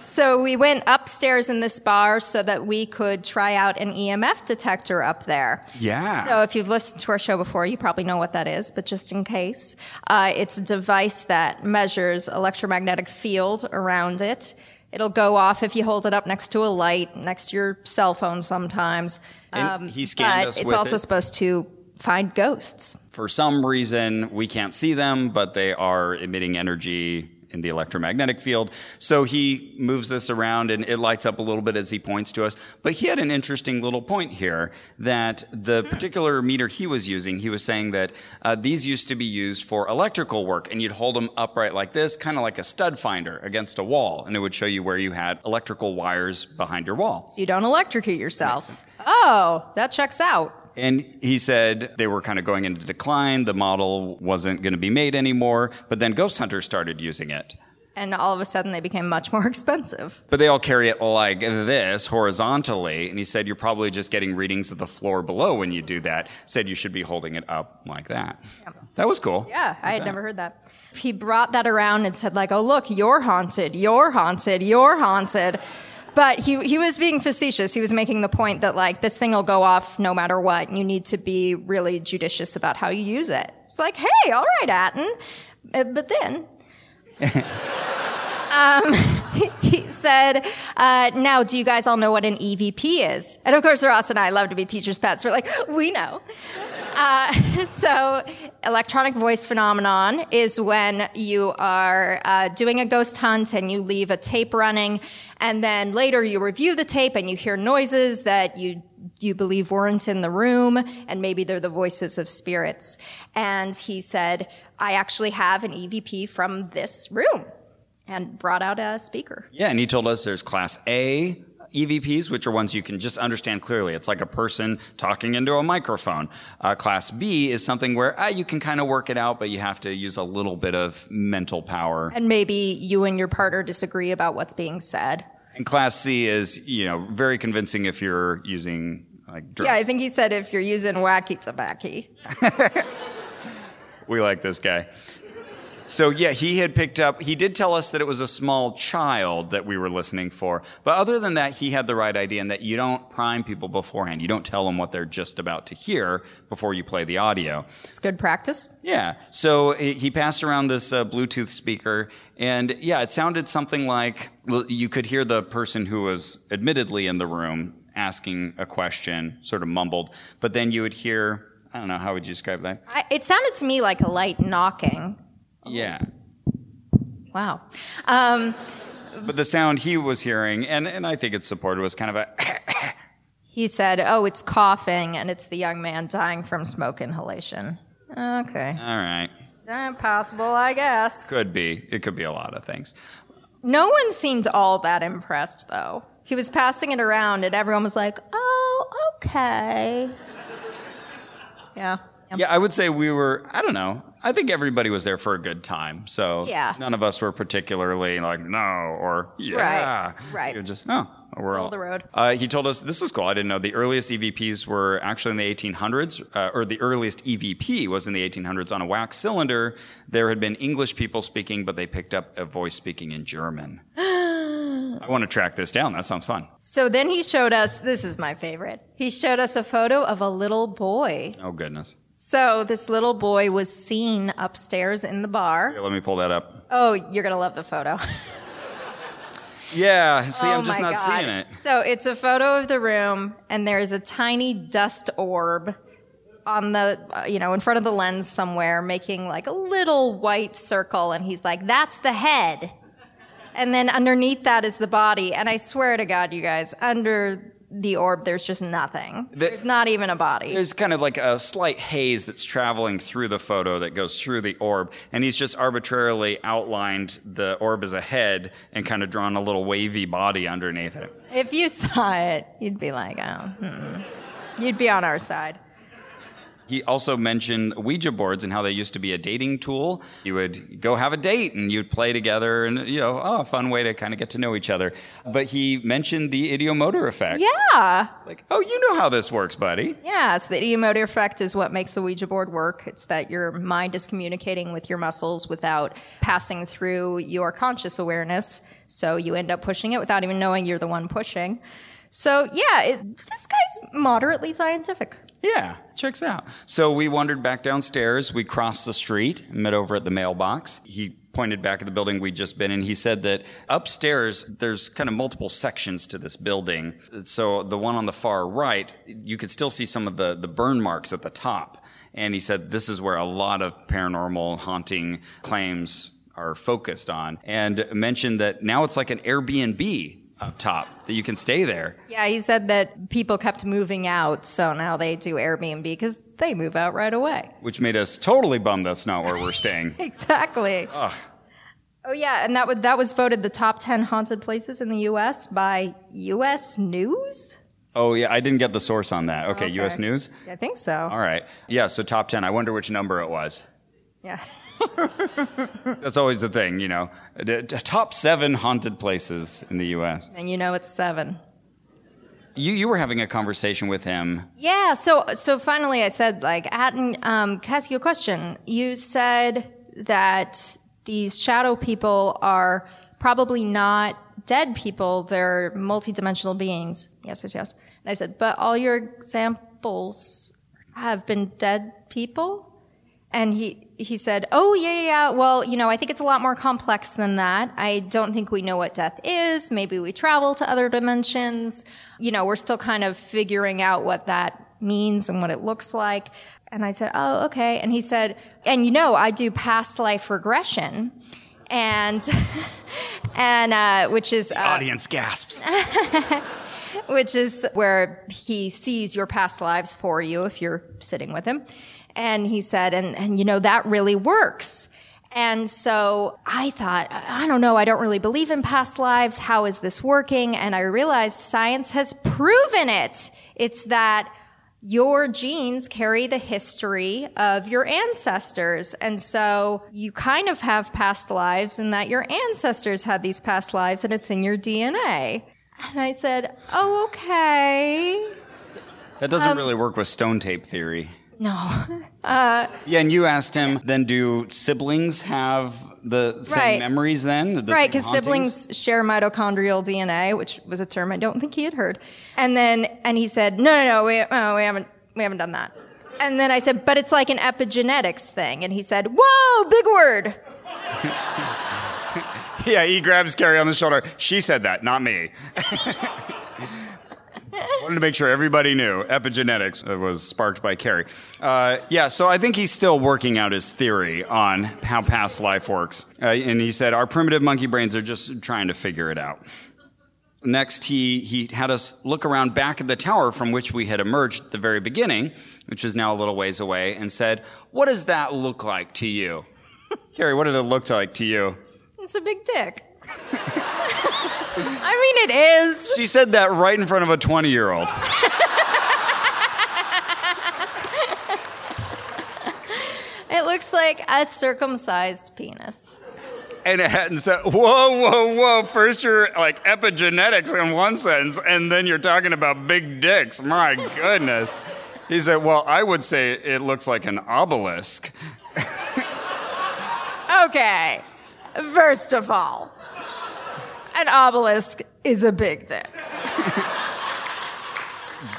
Speaker 2: So we went upstairs in this bar so that we could try out an EMF detector up there.
Speaker 1: Yeah.
Speaker 2: So if you've listened to our show before, you probably know what that is, but just in case, uh, it's a device that measures electromagnetic field around it. It'll go off if you hold it up next to a light, next to your cell phone sometimes.
Speaker 1: And he scanned
Speaker 2: but
Speaker 1: us
Speaker 2: it's also
Speaker 1: it.
Speaker 2: supposed to find ghosts.
Speaker 1: For some reason, we can't see them, but they are emitting energy in the electromagnetic field. So he moves this around and it lights up a little bit as he points to us. But he had an interesting little point here that the particular meter he was using, he was saying that uh, these used to be used for electrical work and you'd hold them upright like this, kind of like a stud finder against a wall, and it would show you where you had electrical wires behind your wall.
Speaker 2: So you don't electrocute yourself. Oh, that checks out.
Speaker 1: And he said they were kind of going into decline. The model wasn't going to be made anymore. But then Ghost Hunters started using it.
Speaker 2: and all of a sudden they became much more expensive.
Speaker 1: But they all carry it like this horizontally. And he said, You're probably just getting readings of the floor below when you do that. Said you should be holding it up like that. That was cool.
Speaker 2: Yeah, I had never heard that. He brought that around and said, like, oh, look, you're haunted, you're haunted, you're haunted. But he, he was being facetious. He was making the point that, like, this thing will go off no matter what. and You need to be really judicious about how you use it. It's like, hey, all right, Aten. Uh, But then um, he said, uh, now, do you guys all know what an EVP is? And of course, Ross and I love to be teachers' pets. We're like, we know. Uh, so, electronic voice phenomenon is when you are uh, doing a ghost hunt and you leave a tape running, and then later you review the tape and you hear noises that you you believe weren't in the room, and maybe they're the voices of spirits. And he said, I actually have an EVP from this room, and brought out a speaker.
Speaker 1: Yeah, and he told us there's class A EVPs, which are ones you can just understand clearly. It's like a person talking into a microphone. Uh, class B is something where uh, you can kind of work it out, but you have to use a little bit of mental power.
Speaker 2: And maybe you and your partner disagree about what's being said.
Speaker 1: And class C is, you know, very convincing if you're using like drugs.
Speaker 2: Yeah, I think he said if you're using wacky tobacco.
Speaker 1: We like this guy. So yeah, he had picked up, he did tell us that it was a small child that we were listening for. But other than that, he had the right idea in that you don't prime people beforehand. You don't tell them what they're just about to hear before you play the audio.
Speaker 2: It's good practice.
Speaker 1: Yeah. So he he passed around this uh, Bluetooth speaker, and yeah, it sounded something like well, you could hear the person who was admittedly in the room asking a question, sort of mumbled, but then you would hear. I don't know how would you describe that?
Speaker 2: I, it sounded to me like a light knocking.
Speaker 1: Yeah.
Speaker 2: Wow. Um,
Speaker 1: But the sound he was hearing, and, and I think it's supported, was kind of a.
Speaker 2: he said, "Oh, it's coughing, and it's the young man dying from smoke inhalation." Okay,
Speaker 1: All right.
Speaker 2: Eh, possible, I guess.
Speaker 1: Could be. It could be a lot of things.
Speaker 2: No one seemed all that impressed, though. He was passing it around, and everyone was like, "Oh, okay." Yeah.
Speaker 1: Yeah, I would say we were, I don't know. I think everybody was there for a good time. So
Speaker 2: Yeah.
Speaker 1: none of us were particularly like, no, or yeah.
Speaker 2: right.
Speaker 1: You're just, oh, we're
Speaker 2: Middle
Speaker 1: all.
Speaker 2: of the road.
Speaker 1: Uh, he told us, this was cool. I didn't know. The earliest EVPs were actually in the 1800s, uh, or the earliest EVP was in the 1800s on a wax cylinder. There had been English people speaking, but they picked up a voice speaking in German. I want to track this down. That sounds fun.
Speaker 2: So then he showed us. This is my favorite. He showed us a photo of a little boy.
Speaker 1: Oh, goodness.
Speaker 2: So this little boy was seen upstairs in the bar.
Speaker 1: Here, let me pull that up.
Speaker 2: Oh, you're gonna love the photo.
Speaker 1: Yeah, see,
Speaker 2: oh
Speaker 1: I'm just not
Speaker 2: God.
Speaker 1: seeing it.
Speaker 2: So it's a photo of the room, and there's a tiny dust orb on the, uh, you know, in front of the lens somewhere, making like a little white circle, and he's like, "That's the head." And then underneath that is the body, and I swear to God, you guys, under the orb, there's just nothing. there's not even a body.
Speaker 1: There's kind of like a slight haze that's traveling through the photo that goes through the orb, and he's just arbitrarily outlined the orb as a head and kind of drawn a little wavy body underneath it.
Speaker 2: If you saw it, you'd be like, "Oh, mm-mm." you'd be on our side."
Speaker 1: He also mentioned Ouija boards and how they used to be a dating tool. You would go have a date and you'd play together and, you know, oh, a fun way to kind of get to know each other. But he mentioned the ideomotor effect.
Speaker 2: Yeah.
Speaker 1: Like, oh, you know how this works, buddy.
Speaker 2: Yeah, so the ideomotor effect is what makes a Ouija board work. It's that your mind is communicating with your muscles without passing through your conscious awareness. So you end up pushing it without even knowing you're the one pushing. So yeah, it, this guy's moderately scientific.
Speaker 1: Yeah, checks out. So we wandered back downstairs. We crossed the street, met over at the mailbox. He pointed back at the building we'd just been in. He said that upstairs, there's kind of multiple sections to this building. So the one on the far right, you could still see some of the, the burn marks at the top. And he said this is where a lot of paranormal haunting claims are focused on. And mentioned that now it's like an Airbnb up top, that you can stay there.
Speaker 2: Yeah, he said that people kept moving out, so now they do Airbnb because they move out right away.
Speaker 1: Which made us totally bummed that's not where we're staying.
Speaker 2: Exactly.
Speaker 1: Ugh.
Speaker 2: Oh yeah, and that was that was voted the top ten haunted places in the U.S. by U.S. News.
Speaker 1: Oh yeah, I didn't get the source on that. Okay, U.S.
Speaker 2: Okay.
Speaker 1: News.
Speaker 2: I think so.
Speaker 1: All right. Yeah. So top ten. I wonder which number it was.
Speaker 2: Yeah.
Speaker 1: That's always the thing, you know. The top seven haunted places in the U.S.
Speaker 2: And you know it's seven.
Speaker 1: You you were having a conversation with him.
Speaker 2: Yeah. So so finally, I said like, Aten, um, can I ask you a question? You said that these shadow people are probably not dead people; they're multidimensional beings. Yes, yes, yes. And I said, but all your examples have been dead people. And he, he said, Oh, yeah, yeah, yeah. Well, you know, I think it's a lot more complex than that. I don't think we know what death is. Maybe we travel to other dimensions. You know, we're still kind of figuring out what that means and what it looks like. And I said, Oh, okay. And he said, And you know, I do past life regression. And, and, uh, which is, uh,
Speaker 1: Audience gasps.
Speaker 2: which is where he sees your past lives for you if you're sitting with him. And he said, and, and you know, that really works. And so I thought, I don't know, I don't really believe in past lives. How is this working? And I realized science has proven it. It's that your genes carry the history of your ancestors. And so you kind of have past lives and that your ancestors had these past lives and it's in your DNA. And I said, Oh, okay.
Speaker 1: That
Speaker 2: Um,
Speaker 1: doesn't really work with stone tape theory.
Speaker 2: No.
Speaker 1: Uh, yeah, and you asked him, then do siblings have the same
Speaker 2: Right.
Speaker 1: memories then? The
Speaker 2: right, because siblings share mitochondrial DNA, which was a term I don't think he had heard. And then, and he said, no, no, no, we, oh, we haven't, we haven't done that. And then I said, but it's like an epigenetics thing. And he said, whoa, big word.
Speaker 1: Yeah, he grabs Carrie on the shoulder. She said that, not me. Wanted to make sure everybody knew epigenetics was sparked by Carrie. Uh, yeah, so I think he's still working out his theory on how past life works. Uh, and he said, Our primitive monkey brains are just trying to figure it out. Next, he, he had us look around back at the tower from which we had emerged at the very beginning, which is now a little ways away, and said, What does that look like to you? Carrie, what did it look like to you?
Speaker 2: It's a big dick. I mean, it is.
Speaker 1: She said that right in front of a 20 year old.
Speaker 2: It looks like a circumcised penis.
Speaker 1: And it hadn't said, whoa, whoa, whoa. First you're like epigenetics in one sentence, and then you're talking about big dicks. My goodness. He said, well, I would say it looks like an obelisk.
Speaker 2: Okay. First of all, an obelisk is a big dick.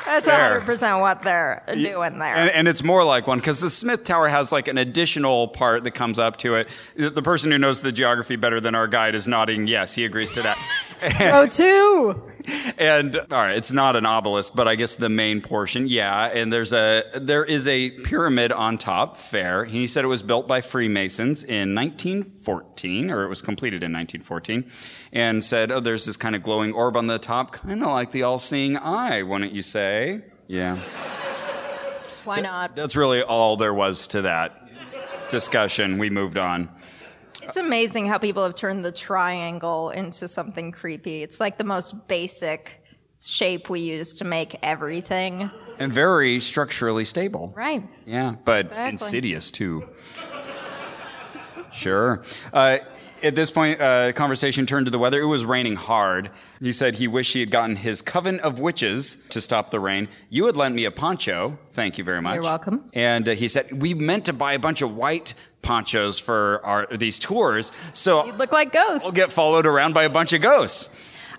Speaker 2: That's
Speaker 1: There.
Speaker 2: 100% what they're doing there.
Speaker 1: And, and it's more like one because the Smith Tower has like an additional part that comes up to it. The person who knows the geography better than our guide is nodding yes, he agrees to that.
Speaker 2: Go two.
Speaker 1: And all right, it's not an obelisk, but I guess the main portion, yeah. And there's a there is a pyramid on top. Fair. He said it was built by Freemasons in 1914, or it was completed in 1914, and said, oh, there's this kind of glowing orb on the top, kind of like the all-seeing eye, wouldn't you say? Yeah.
Speaker 2: Why not?
Speaker 1: That's really all there was to that discussion. We moved on.
Speaker 2: It's amazing how people have turned the triangle into something creepy. It's like the most basic shape we use to make everything.
Speaker 1: And very structurally stable.
Speaker 2: Right.
Speaker 1: Yeah, but
Speaker 2: Exactly.
Speaker 1: insidious too. Sure. Uh, at this point, uh, conversation turned to the weather. It was raining hard. He said he wished he had gotten his coven of witches to stop the rain. You had lent me a poncho. Thank you very much.
Speaker 2: You're welcome.
Speaker 1: And uh, he said we meant to buy a bunch of white ponchos for our these tours, so
Speaker 2: You look like ghosts.
Speaker 1: I'll get followed around by a bunch of ghosts.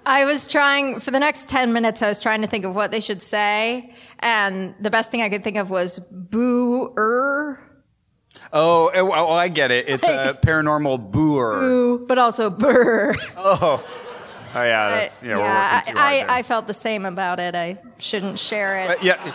Speaker 2: I was trying, for the next 10 minutes, I was trying to think of what they should say. And the best thing I could think of was boo-er.
Speaker 1: Oh, oh, oh, I get it. It's a paranormal booer.
Speaker 2: Boo, but also brr.
Speaker 1: Oh, Oh yeah, that's, yeah, we're working too hard
Speaker 2: I. I, I felt the same about it. I shouldn't share it.
Speaker 1: Uh, yeah.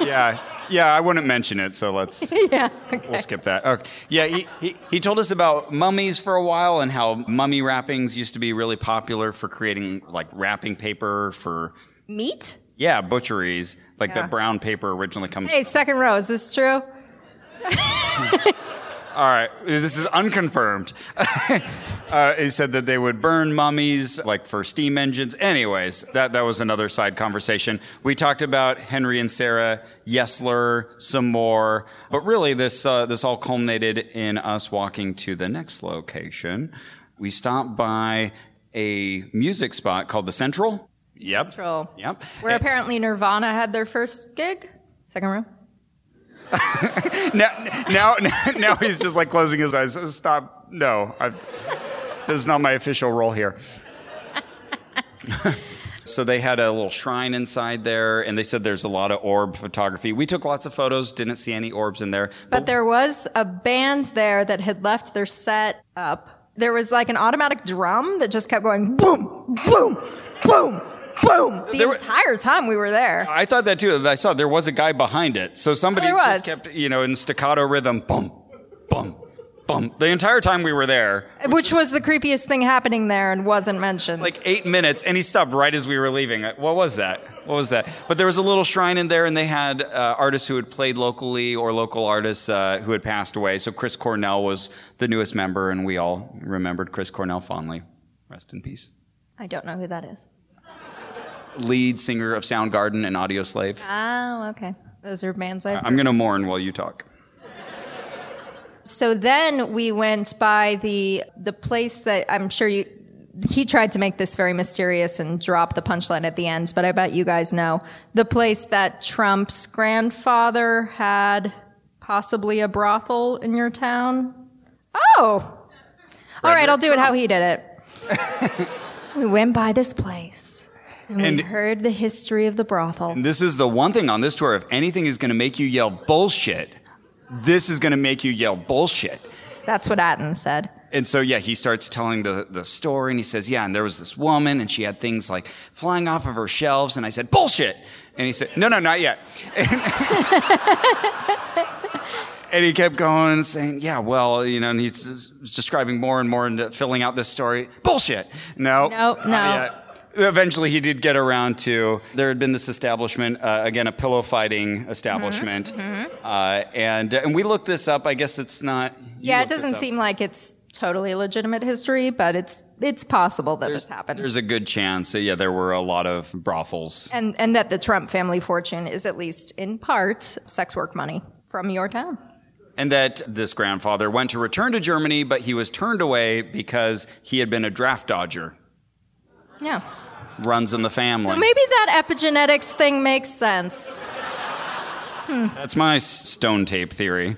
Speaker 1: yeah. Yeah, I wouldn't mention it, so let's
Speaker 2: yeah. Okay.
Speaker 1: we'll skip that. Okay. Yeah, he, he he told us about mummies for a while and how mummy wrappings used to be really popular for creating like wrapping paper for
Speaker 2: Meat?
Speaker 1: yeah, butcheries. Like
Speaker 2: Yeah.
Speaker 1: the brown paper originally comes
Speaker 2: Hey, second row, is this true?
Speaker 1: All right, this is unconfirmed. uh, he said that they would burn mummies like for steam engines. Anyways, that that was another side conversation. We talked about Henry and Sarah Yesler some more, but really this uh, this all culminated in us walking to the next location. We stopped by a music spot called the Central. Yep.
Speaker 2: Central.
Speaker 1: Yep.
Speaker 2: Where apparently Nirvana had their first gig. Second row.
Speaker 1: now, now, now he's just like closing his eyes. Stop. No, I've, this is not my official role here. so they had a little shrine inside there, and they said there's a lot of orb photography. We took lots of photos, didn't see any orbs in there.
Speaker 2: But there was a band there that had left their set up. There was like an automatic drum that just kept going boom, boom, boom, boom the
Speaker 1: There were-
Speaker 2: entire time we were there.
Speaker 1: I thought that too. I saw there was a guy behind it, so somebody
Speaker 2: Oh,
Speaker 1: just kept, you know, in staccato rhythm, boom, boom, boom, the entire time we were there.
Speaker 2: Which was the creepiest thing happening there and wasn't mentioned.
Speaker 1: like eight minutes, and he stopped right as we were leaving. What was that? What was that? But there was a little shrine in there, and they had uh, artists who had played locally or local artists uh, who had passed away. So Chris Cornell was the newest member, and we all remembered Chris Cornell fondly. Rest in peace.
Speaker 2: I don't know who that is.
Speaker 1: Lead singer of Soundgarden and Audioslave.
Speaker 2: Oh, okay. Those are bands I've
Speaker 1: I'm going to mourn while you talk.
Speaker 2: So then we went by the the place that I'm sure you he tried to make this very mysterious and drop the punchline at the end, but I bet you guys know. The place that Trump's grandfather had possibly a brothel in your town. Oh. All right, I'll do it how he did it. we went by this place and,
Speaker 1: And-
Speaker 2: we heard the history of the brothel.
Speaker 1: This is the one thing on this tour. If anything is going to make you yell bullshit, this is going to make you yell bullshit.
Speaker 2: That's what Aten said.
Speaker 1: And so, yeah, he starts telling the, the story and he says, yeah, and there was this woman and she had things like flying off of her shelves. And I said, bullshit. And he said, no, no, not yet. And, and he kept going and saying, yeah, well, you know, and he's describing more and more and filling out this story. Bullshit. No.
Speaker 2: No,
Speaker 1: not
Speaker 2: no.
Speaker 1: Eventually, he did get around to there had been this establishment uh, again, a pillow fighting establishment,
Speaker 2: Mm-hmm,
Speaker 1: Uh, and and we looked this up. I guess it's not.
Speaker 2: Yeah, it doesn't seem like it's totally legitimate history, but it's it's possible that this happened.
Speaker 1: There's a good chance. that, yeah, there were a lot of brothels.
Speaker 2: and and that the Trump family fortune is at least in part sex work money from your town.
Speaker 1: And that this grandfather went to return to Germany, but he was turned away because he had been a draft dodger.
Speaker 2: Yeah.
Speaker 1: Runs in the family.
Speaker 2: So maybe that epigenetics thing makes sense. Hmm.
Speaker 1: That's my stone tape theory.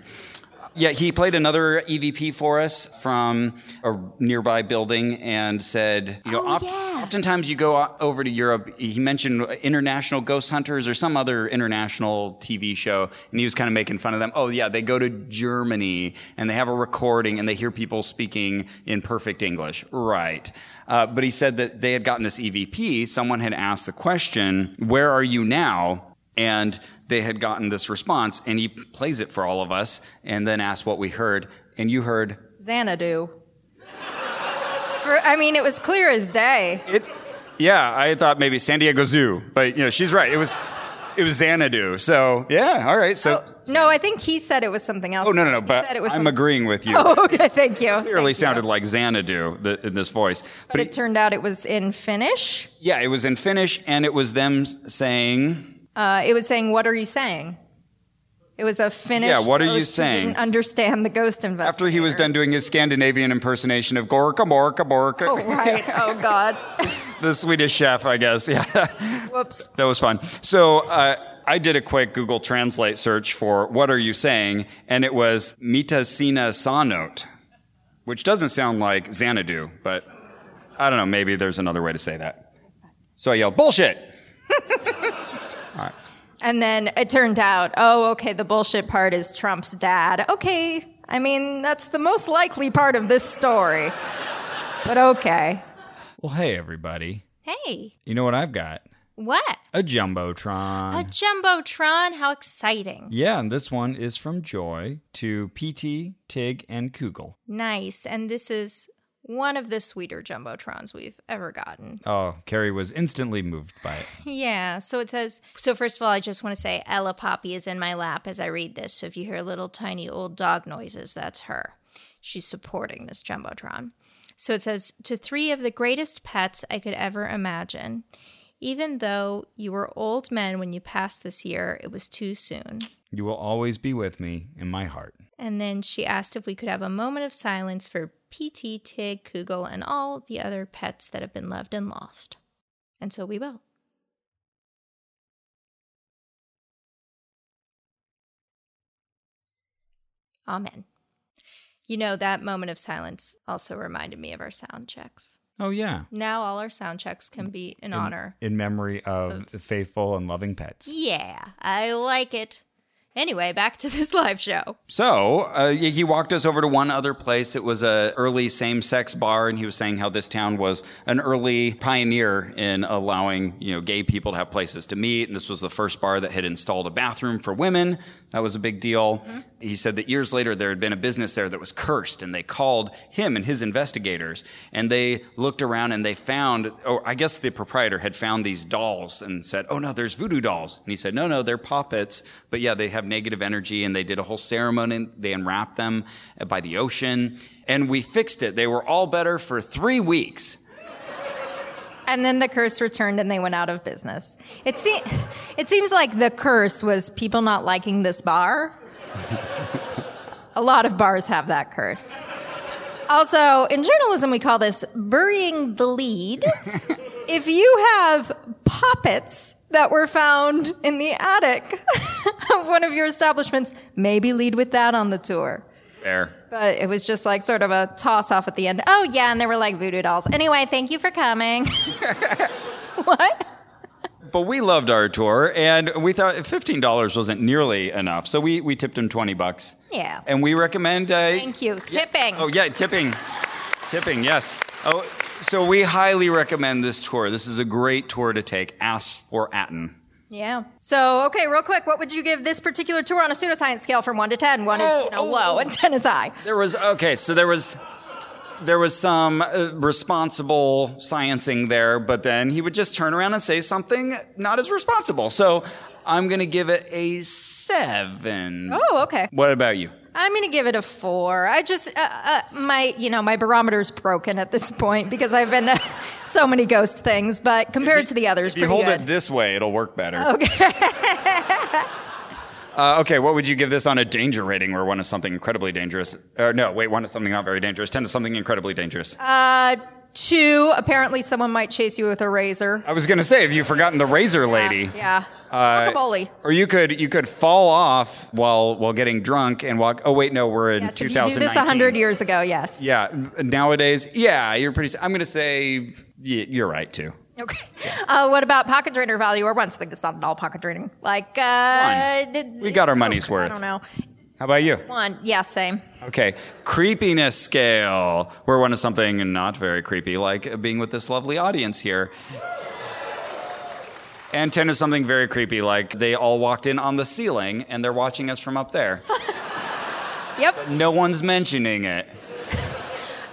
Speaker 1: Yeah, he played another EVP for us from a nearby building and said, you know,
Speaker 2: Oh,
Speaker 1: oft-
Speaker 2: yeah.
Speaker 1: Oftentimes you go over to Europe. He mentioned International Ghost Hunters or some other international TV show, and he was kind of making fun of them. Oh, yeah, they go to Germany and they have a recording and they hear people speaking in perfect English. Right. Uh, but he said that they had gotten this EVP. Someone had asked the question, Where are you now? and they had gotten this response and he plays it for all of us and then asks what we heard and you heard
Speaker 2: Xanadu. For I mean, it was clear as day.
Speaker 1: it yeah i thought maybe san diego zoo but you know she's right it was it was xanadu so yeah all right so
Speaker 2: No, I think he said it was something else.
Speaker 1: oh no no no
Speaker 2: He
Speaker 1: but
Speaker 2: said it was
Speaker 1: i'm agreeing with you
Speaker 2: Oh, okay, thank you.
Speaker 1: clearly
Speaker 2: Thank you.
Speaker 1: sounded like xanadu the, in this voice
Speaker 2: But it turned out it was in Finnish.
Speaker 1: yeah it was in finnish and it was them saying
Speaker 2: Uh, it was saying, "What are you saying?" It was a Finnish.
Speaker 1: Yeah, what are you saying?
Speaker 2: Didn't understand the ghost investigator.
Speaker 1: after he was done doing his scandinavian impersonation of gorka morka morka
Speaker 2: Oh right. Oh God.
Speaker 1: the swedish chef i guess yeah
Speaker 2: Whoops.
Speaker 1: That was fun. So uh, I did a quick Google Translate search for "What are you saying?" and it was Mita "Mitasina sanot," which doesn't sound like Xanadu, but I don't know. Maybe there's another way to say that. So I yelled, "Bullshit!"
Speaker 2: And then it turned out, oh, okay, the bullshit part is Trump's dad. Okay. I mean, that's the most likely part of this story. But okay.
Speaker 5: Well, hey, everybody.
Speaker 6: Hey,
Speaker 5: You know what I've got?
Speaker 6: what?
Speaker 5: A Jumbotron.
Speaker 6: A jumbotron? How exciting!
Speaker 5: yeah, and this one is from Joy to PT, Tig, and Kugel.
Speaker 6: Nice. And this is one of the sweeter jumbotrons we've ever gotten.
Speaker 5: Oh, Carrie was instantly moved by it.
Speaker 6: Yeah. So it says, so first of all, I just want to say Ella Poppy is in my lap as I read this. So if you hear little tiny old dog noises, that's her. She's supporting this Jumbotron. So it says, to three of the greatest pets I could ever imagine. Even though you were old men when you passed this year, it was too soon.
Speaker 5: You will always be with me in my heart.
Speaker 6: And then she asked if we could have a moment of silence for PT, Tig, Kugel, and all the other pets that have been loved and lost. And so we will. Amen. You know, that moment of silence also reminded me of our sound checks.
Speaker 5: Oh, yeah.
Speaker 6: Now all our sound checks can mm, be in honor.
Speaker 5: In memory of faithful and loving pets.
Speaker 6: Yeah, I like it. Anyway, back to this live show.
Speaker 1: So uh, he walked us over to one other place. It was a early same-sex bar, and he was saying how this town was an early pioneer in allowing you know gay people to have places to meet. And this was the first bar that had installed a bathroom for women. That was a big deal. He said that years later there had been a business there that was cursed, and they called him and his investigators, and they looked around and they found, or I guess the proprietor had found these dolls and said, "Oh no, there's voodoo dolls." And he said, "No, no, they're puppets, but yeah, they have negative energy." And they did a whole ceremony. They unwrapped them by the ocean, and we fixed it. They were all better for three weeks.
Speaker 2: And then the curse returned and they went out of business. It, se- it seems like the curse was people not liking this bar. A lot of bars have that curse. Also, in journalism, we call this burying the lead. if you have puppets that were found in the attic of one of your establishments, maybe lead with that on the tour.
Speaker 1: Fair.
Speaker 2: But it was just like sort of a toss off at the end. Oh, yeah, and they were like voodoo dolls. Anyway, thank you for coming. what?
Speaker 1: But we loved our tour, and we thought fifteen dollars wasn't nearly enough, so we, we tipped him twenty bucks.
Speaker 2: Yeah.
Speaker 1: And we recommend. Uh,
Speaker 2: Thank you. Tipping.
Speaker 1: Oh yeah, tipping, tipping. Yes. Oh, so we highly recommend this tour. This is a great tour to take. Ask for Aten.
Speaker 2: Yeah. So, okay, real quick, what would you give this particular tour on a pseudoscience scale from 1 to 10? 1 is, you know,
Speaker 1: Oh, oh,
Speaker 2: low and 10 is high.
Speaker 1: There was okay. So there was there was some uh, responsible sciencing there, but then he would just turn around and say something not as responsible. So I'm going to give it a seven.
Speaker 2: Oh, okay.
Speaker 1: What about you?
Speaker 2: I'm going to give it a 4. I just uh, uh, my, you know, my barometer's broken at this point because I've been to so many ghost things, but compared to the others,
Speaker 1: If you hold
Speaker 2: good.
Speaker 1: it this way, it'll work better. Okay. uh, okay, what would you give this on a danger rating where one is something incredibly dangerous? Or no, wait, one is something not very dangerous, 10 is something incredibly dangerous.
Speaker 2: uh, 2, apparently someone might chase you with a razor.
Speaker 1: I was going to say, have you forgotten the razor lady?
Speaker 2: Yeah.
Speaker 1: Uh,
Speaker 2: Guacamole.
Speaker 1: Or you could you could fall off while while getting drunk and walk. Oh wait, no, we're in
Speaker 2: Yes, if you
Speaker 1: 2019.
Speaker 2: do this 100 years ago, yes.
Speaker 1: Yeah, nowadays, yeah, you're pretty. I'm going to say y- you're right too.
Speaker 2: Okay. Uh, what about pocket drainer value or one? Something that's not at all pocket draining. Like, uh,
Speaker 1: One.
Speaker 2: did-
Speaker 1: We got our
Speaker 2: oh,
Speaker 1: money's
Speaker 2: I
Speaker 1: worth.
Speaker 2: don't know.
Speaker 1: How about you?
Speaker 2: One. Yeah, same.
Speaker 1: Okay, creepiness scale. We're one of something not very creepy, like being with this lovely audience here. And 10 is something very creepy, like they all walked in on the ceiling and they're watching us from up there.
Speaker 2: Yep.
Speaker 1: no one's mentioning it.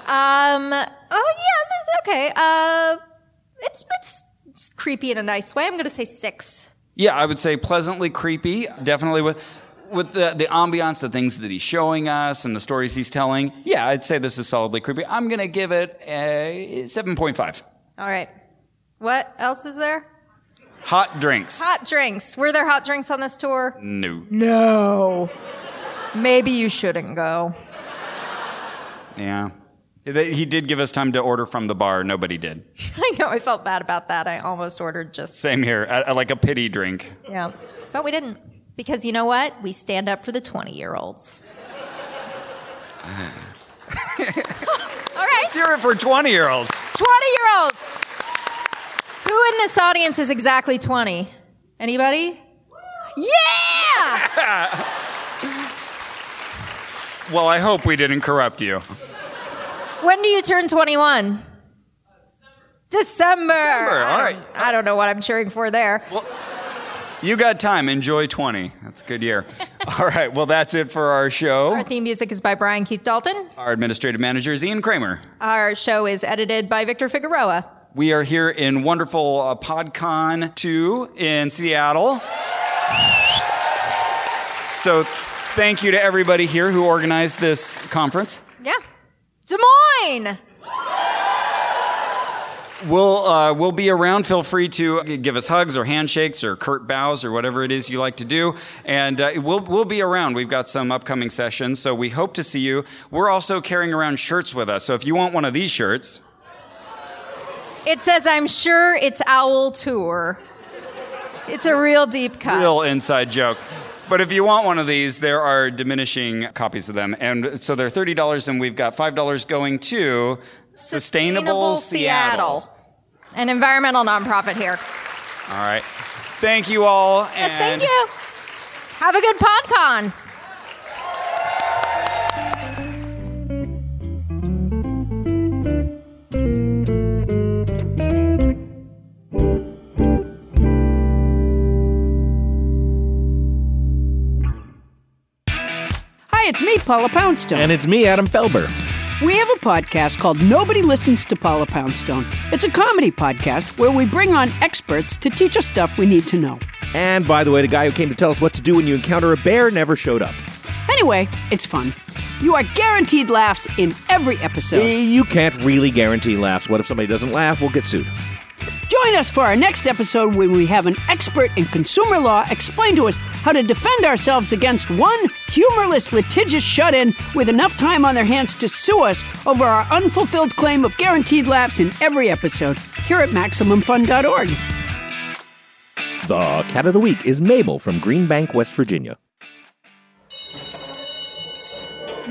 Speaker 2: Um. Oh yeah. This okay. Uh, it's it's, it's creepy in a nice way. I'm gonna say six.
Speaker 1: Yeah, I would say pleasantly creepy. Definitely with with the the ambiance, the things that he's showing us, and the stories he's telling. Yeah, I'd say this is solidly creepy. I'm gonna give it a seven point five.
Speaker 2: All right. What else is there?
Speaker 1: Hot drinks.
Speaker 2: Hot drinks. Were there hot drinks on this tour?
Speaker 1: No.
Speaker 2: No. Maybe you shouldn't go.
Speaker 1: Yeah. He did give us time to order from the bar. Nobody did.
Speaker 2: I know. I felt bad about that. I almost ordered just
Speaker 1: Same here. I, I like a pity drink.
Speaker 2: yeah, but we didn't because you know what? We stand up for the 20 year olds. All right.
Speaker 1: Let's hear it for 20 year olds.
Speaker 2: 20 year olds. Who in this audience is exactly 20? Anybody? Yeah!
Speaker 1: Well, I hope we didn't corrupt you.
Speaker 2: when do you turn 21? December.
Speaker 1: December, all
Speaker 2: don't- I don't know what I'm cheering for there.
Speaker 1: You got time. Enjoy 20. That's a good year. All right. Well, that's it for our show.
Speaker 2: Our theme music is by Brian Keith Dalton.
Speaker 1: Our administrative manager is Ian Kramer.
Speaker 2: Our show is edited by Victor Figueroa.
Speaker 1: We are here in wonderful uh, PodCon 2 in Seattle. So, thank you to everybody here who organized this conference.
Speaker 2: Yeah. Des Moines!
Speaker 1: We'll uh, we'll be around. Feel free to give us hugs or handshakes or curt bows or whatever it is you like to do. And uh, we'll we'll be around. We've got some upcoming sessions, so we hope to see you. We're also carrying around shirts with us. So if you want one of these shirts,
Speaker 2: It says, I'm sure it's Owl Tour. It's a real deep cut.
Speaker 1: real inside joke. But if you want one of these, there are diminishing copies of them, and so they're thirty dollars, and we've got five dollars going to Sustainable, Seattle.
Speaker 2: An environmental nonprofit here.
Speaker 1: All right. Thank you all.
Speaker 2: Yes, thank you. Have a good PodCon.
Speaker 7: Hi, it's me, Paula Poundstone.
Speaker 8: And it's me, Adam Felber.
Speaker 7: We have a podcast called Nobody Listens to Paula Poundstone. It's a comedy podcast where we bring on experts to teach us stuff we need to know.
Speaker 8: And by the way, the guy who came to tell us what to do when you encounter a bear never showed up.
Speaker 7: Anyway, it's fun. You are guaranteed laughs in every episode.
Speaker 8: You can't really guarantee laughs. What if somebody doesn't laugh? We'll get sued.
Speaker 7: Join us for our next episode when we have an expert in consumer law explain to us how to defend ourselves against one humorless litigious shut in with enough time on their hands to sue us over our unfulfilled claim of guaranteed laughs in every episode here at MaximumFun.org.
Speaker 8: The cat of the week is Mabel from Green Bank, West Virginia.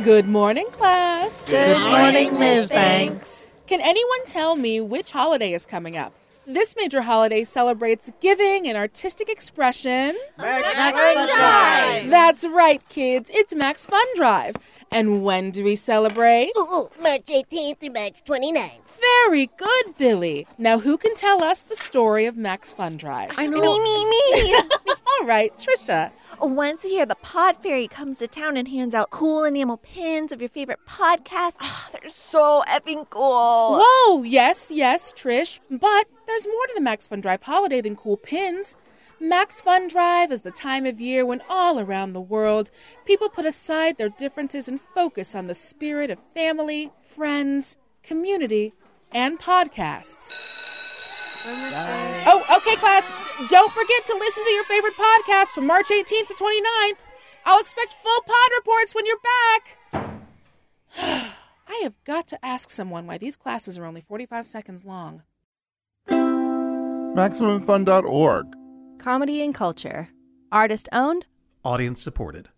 Speaker 9: Good morning, class.
Speaker 10: Good morning, Ms. Banks.
Speaker 9: Can anyone tell me which holiday is coming up? This major holiday celebrates giving and artistic expression.
Speaker 10: Max Fun Drive.
Speaker 9: That's right, kids. It's Max Fun Drive. And when do we celebrate?
Speaker 10: Ooh, ooh, March 18th through March 29th.
Speaker 9: Very good, Billy. Now, who can tell us the story of Max Fun Drive?
Speaker 10: I know. Me, me, me.
Speaker 9: All right, Trisha.
Speaker 10: Once a year, the Pod Fairy comes to town and hands out cool enamel pins of your favorite podcast. Ah, they're so effing cool.
Speaker 9: Whoa, yes, yes, Trish. But there's more to the Max Fun Drive holiday than cool pins. Max Fun Drive is the time of year when all around the world people put aside their differences and focus on the spirit of family, friends, community, and podcasts. Oh, okay, class. Don't forget to listen to your favorite podcast from March 18th to 29th. I'll expect full pod reports when you're back. I have got to ask someone why these classes are only 45 seconds long.
Speaker 11: MaximumFun.org.
Speaker 12: Comedy and culture. Artist owned,
Speaker 13: Audience supported.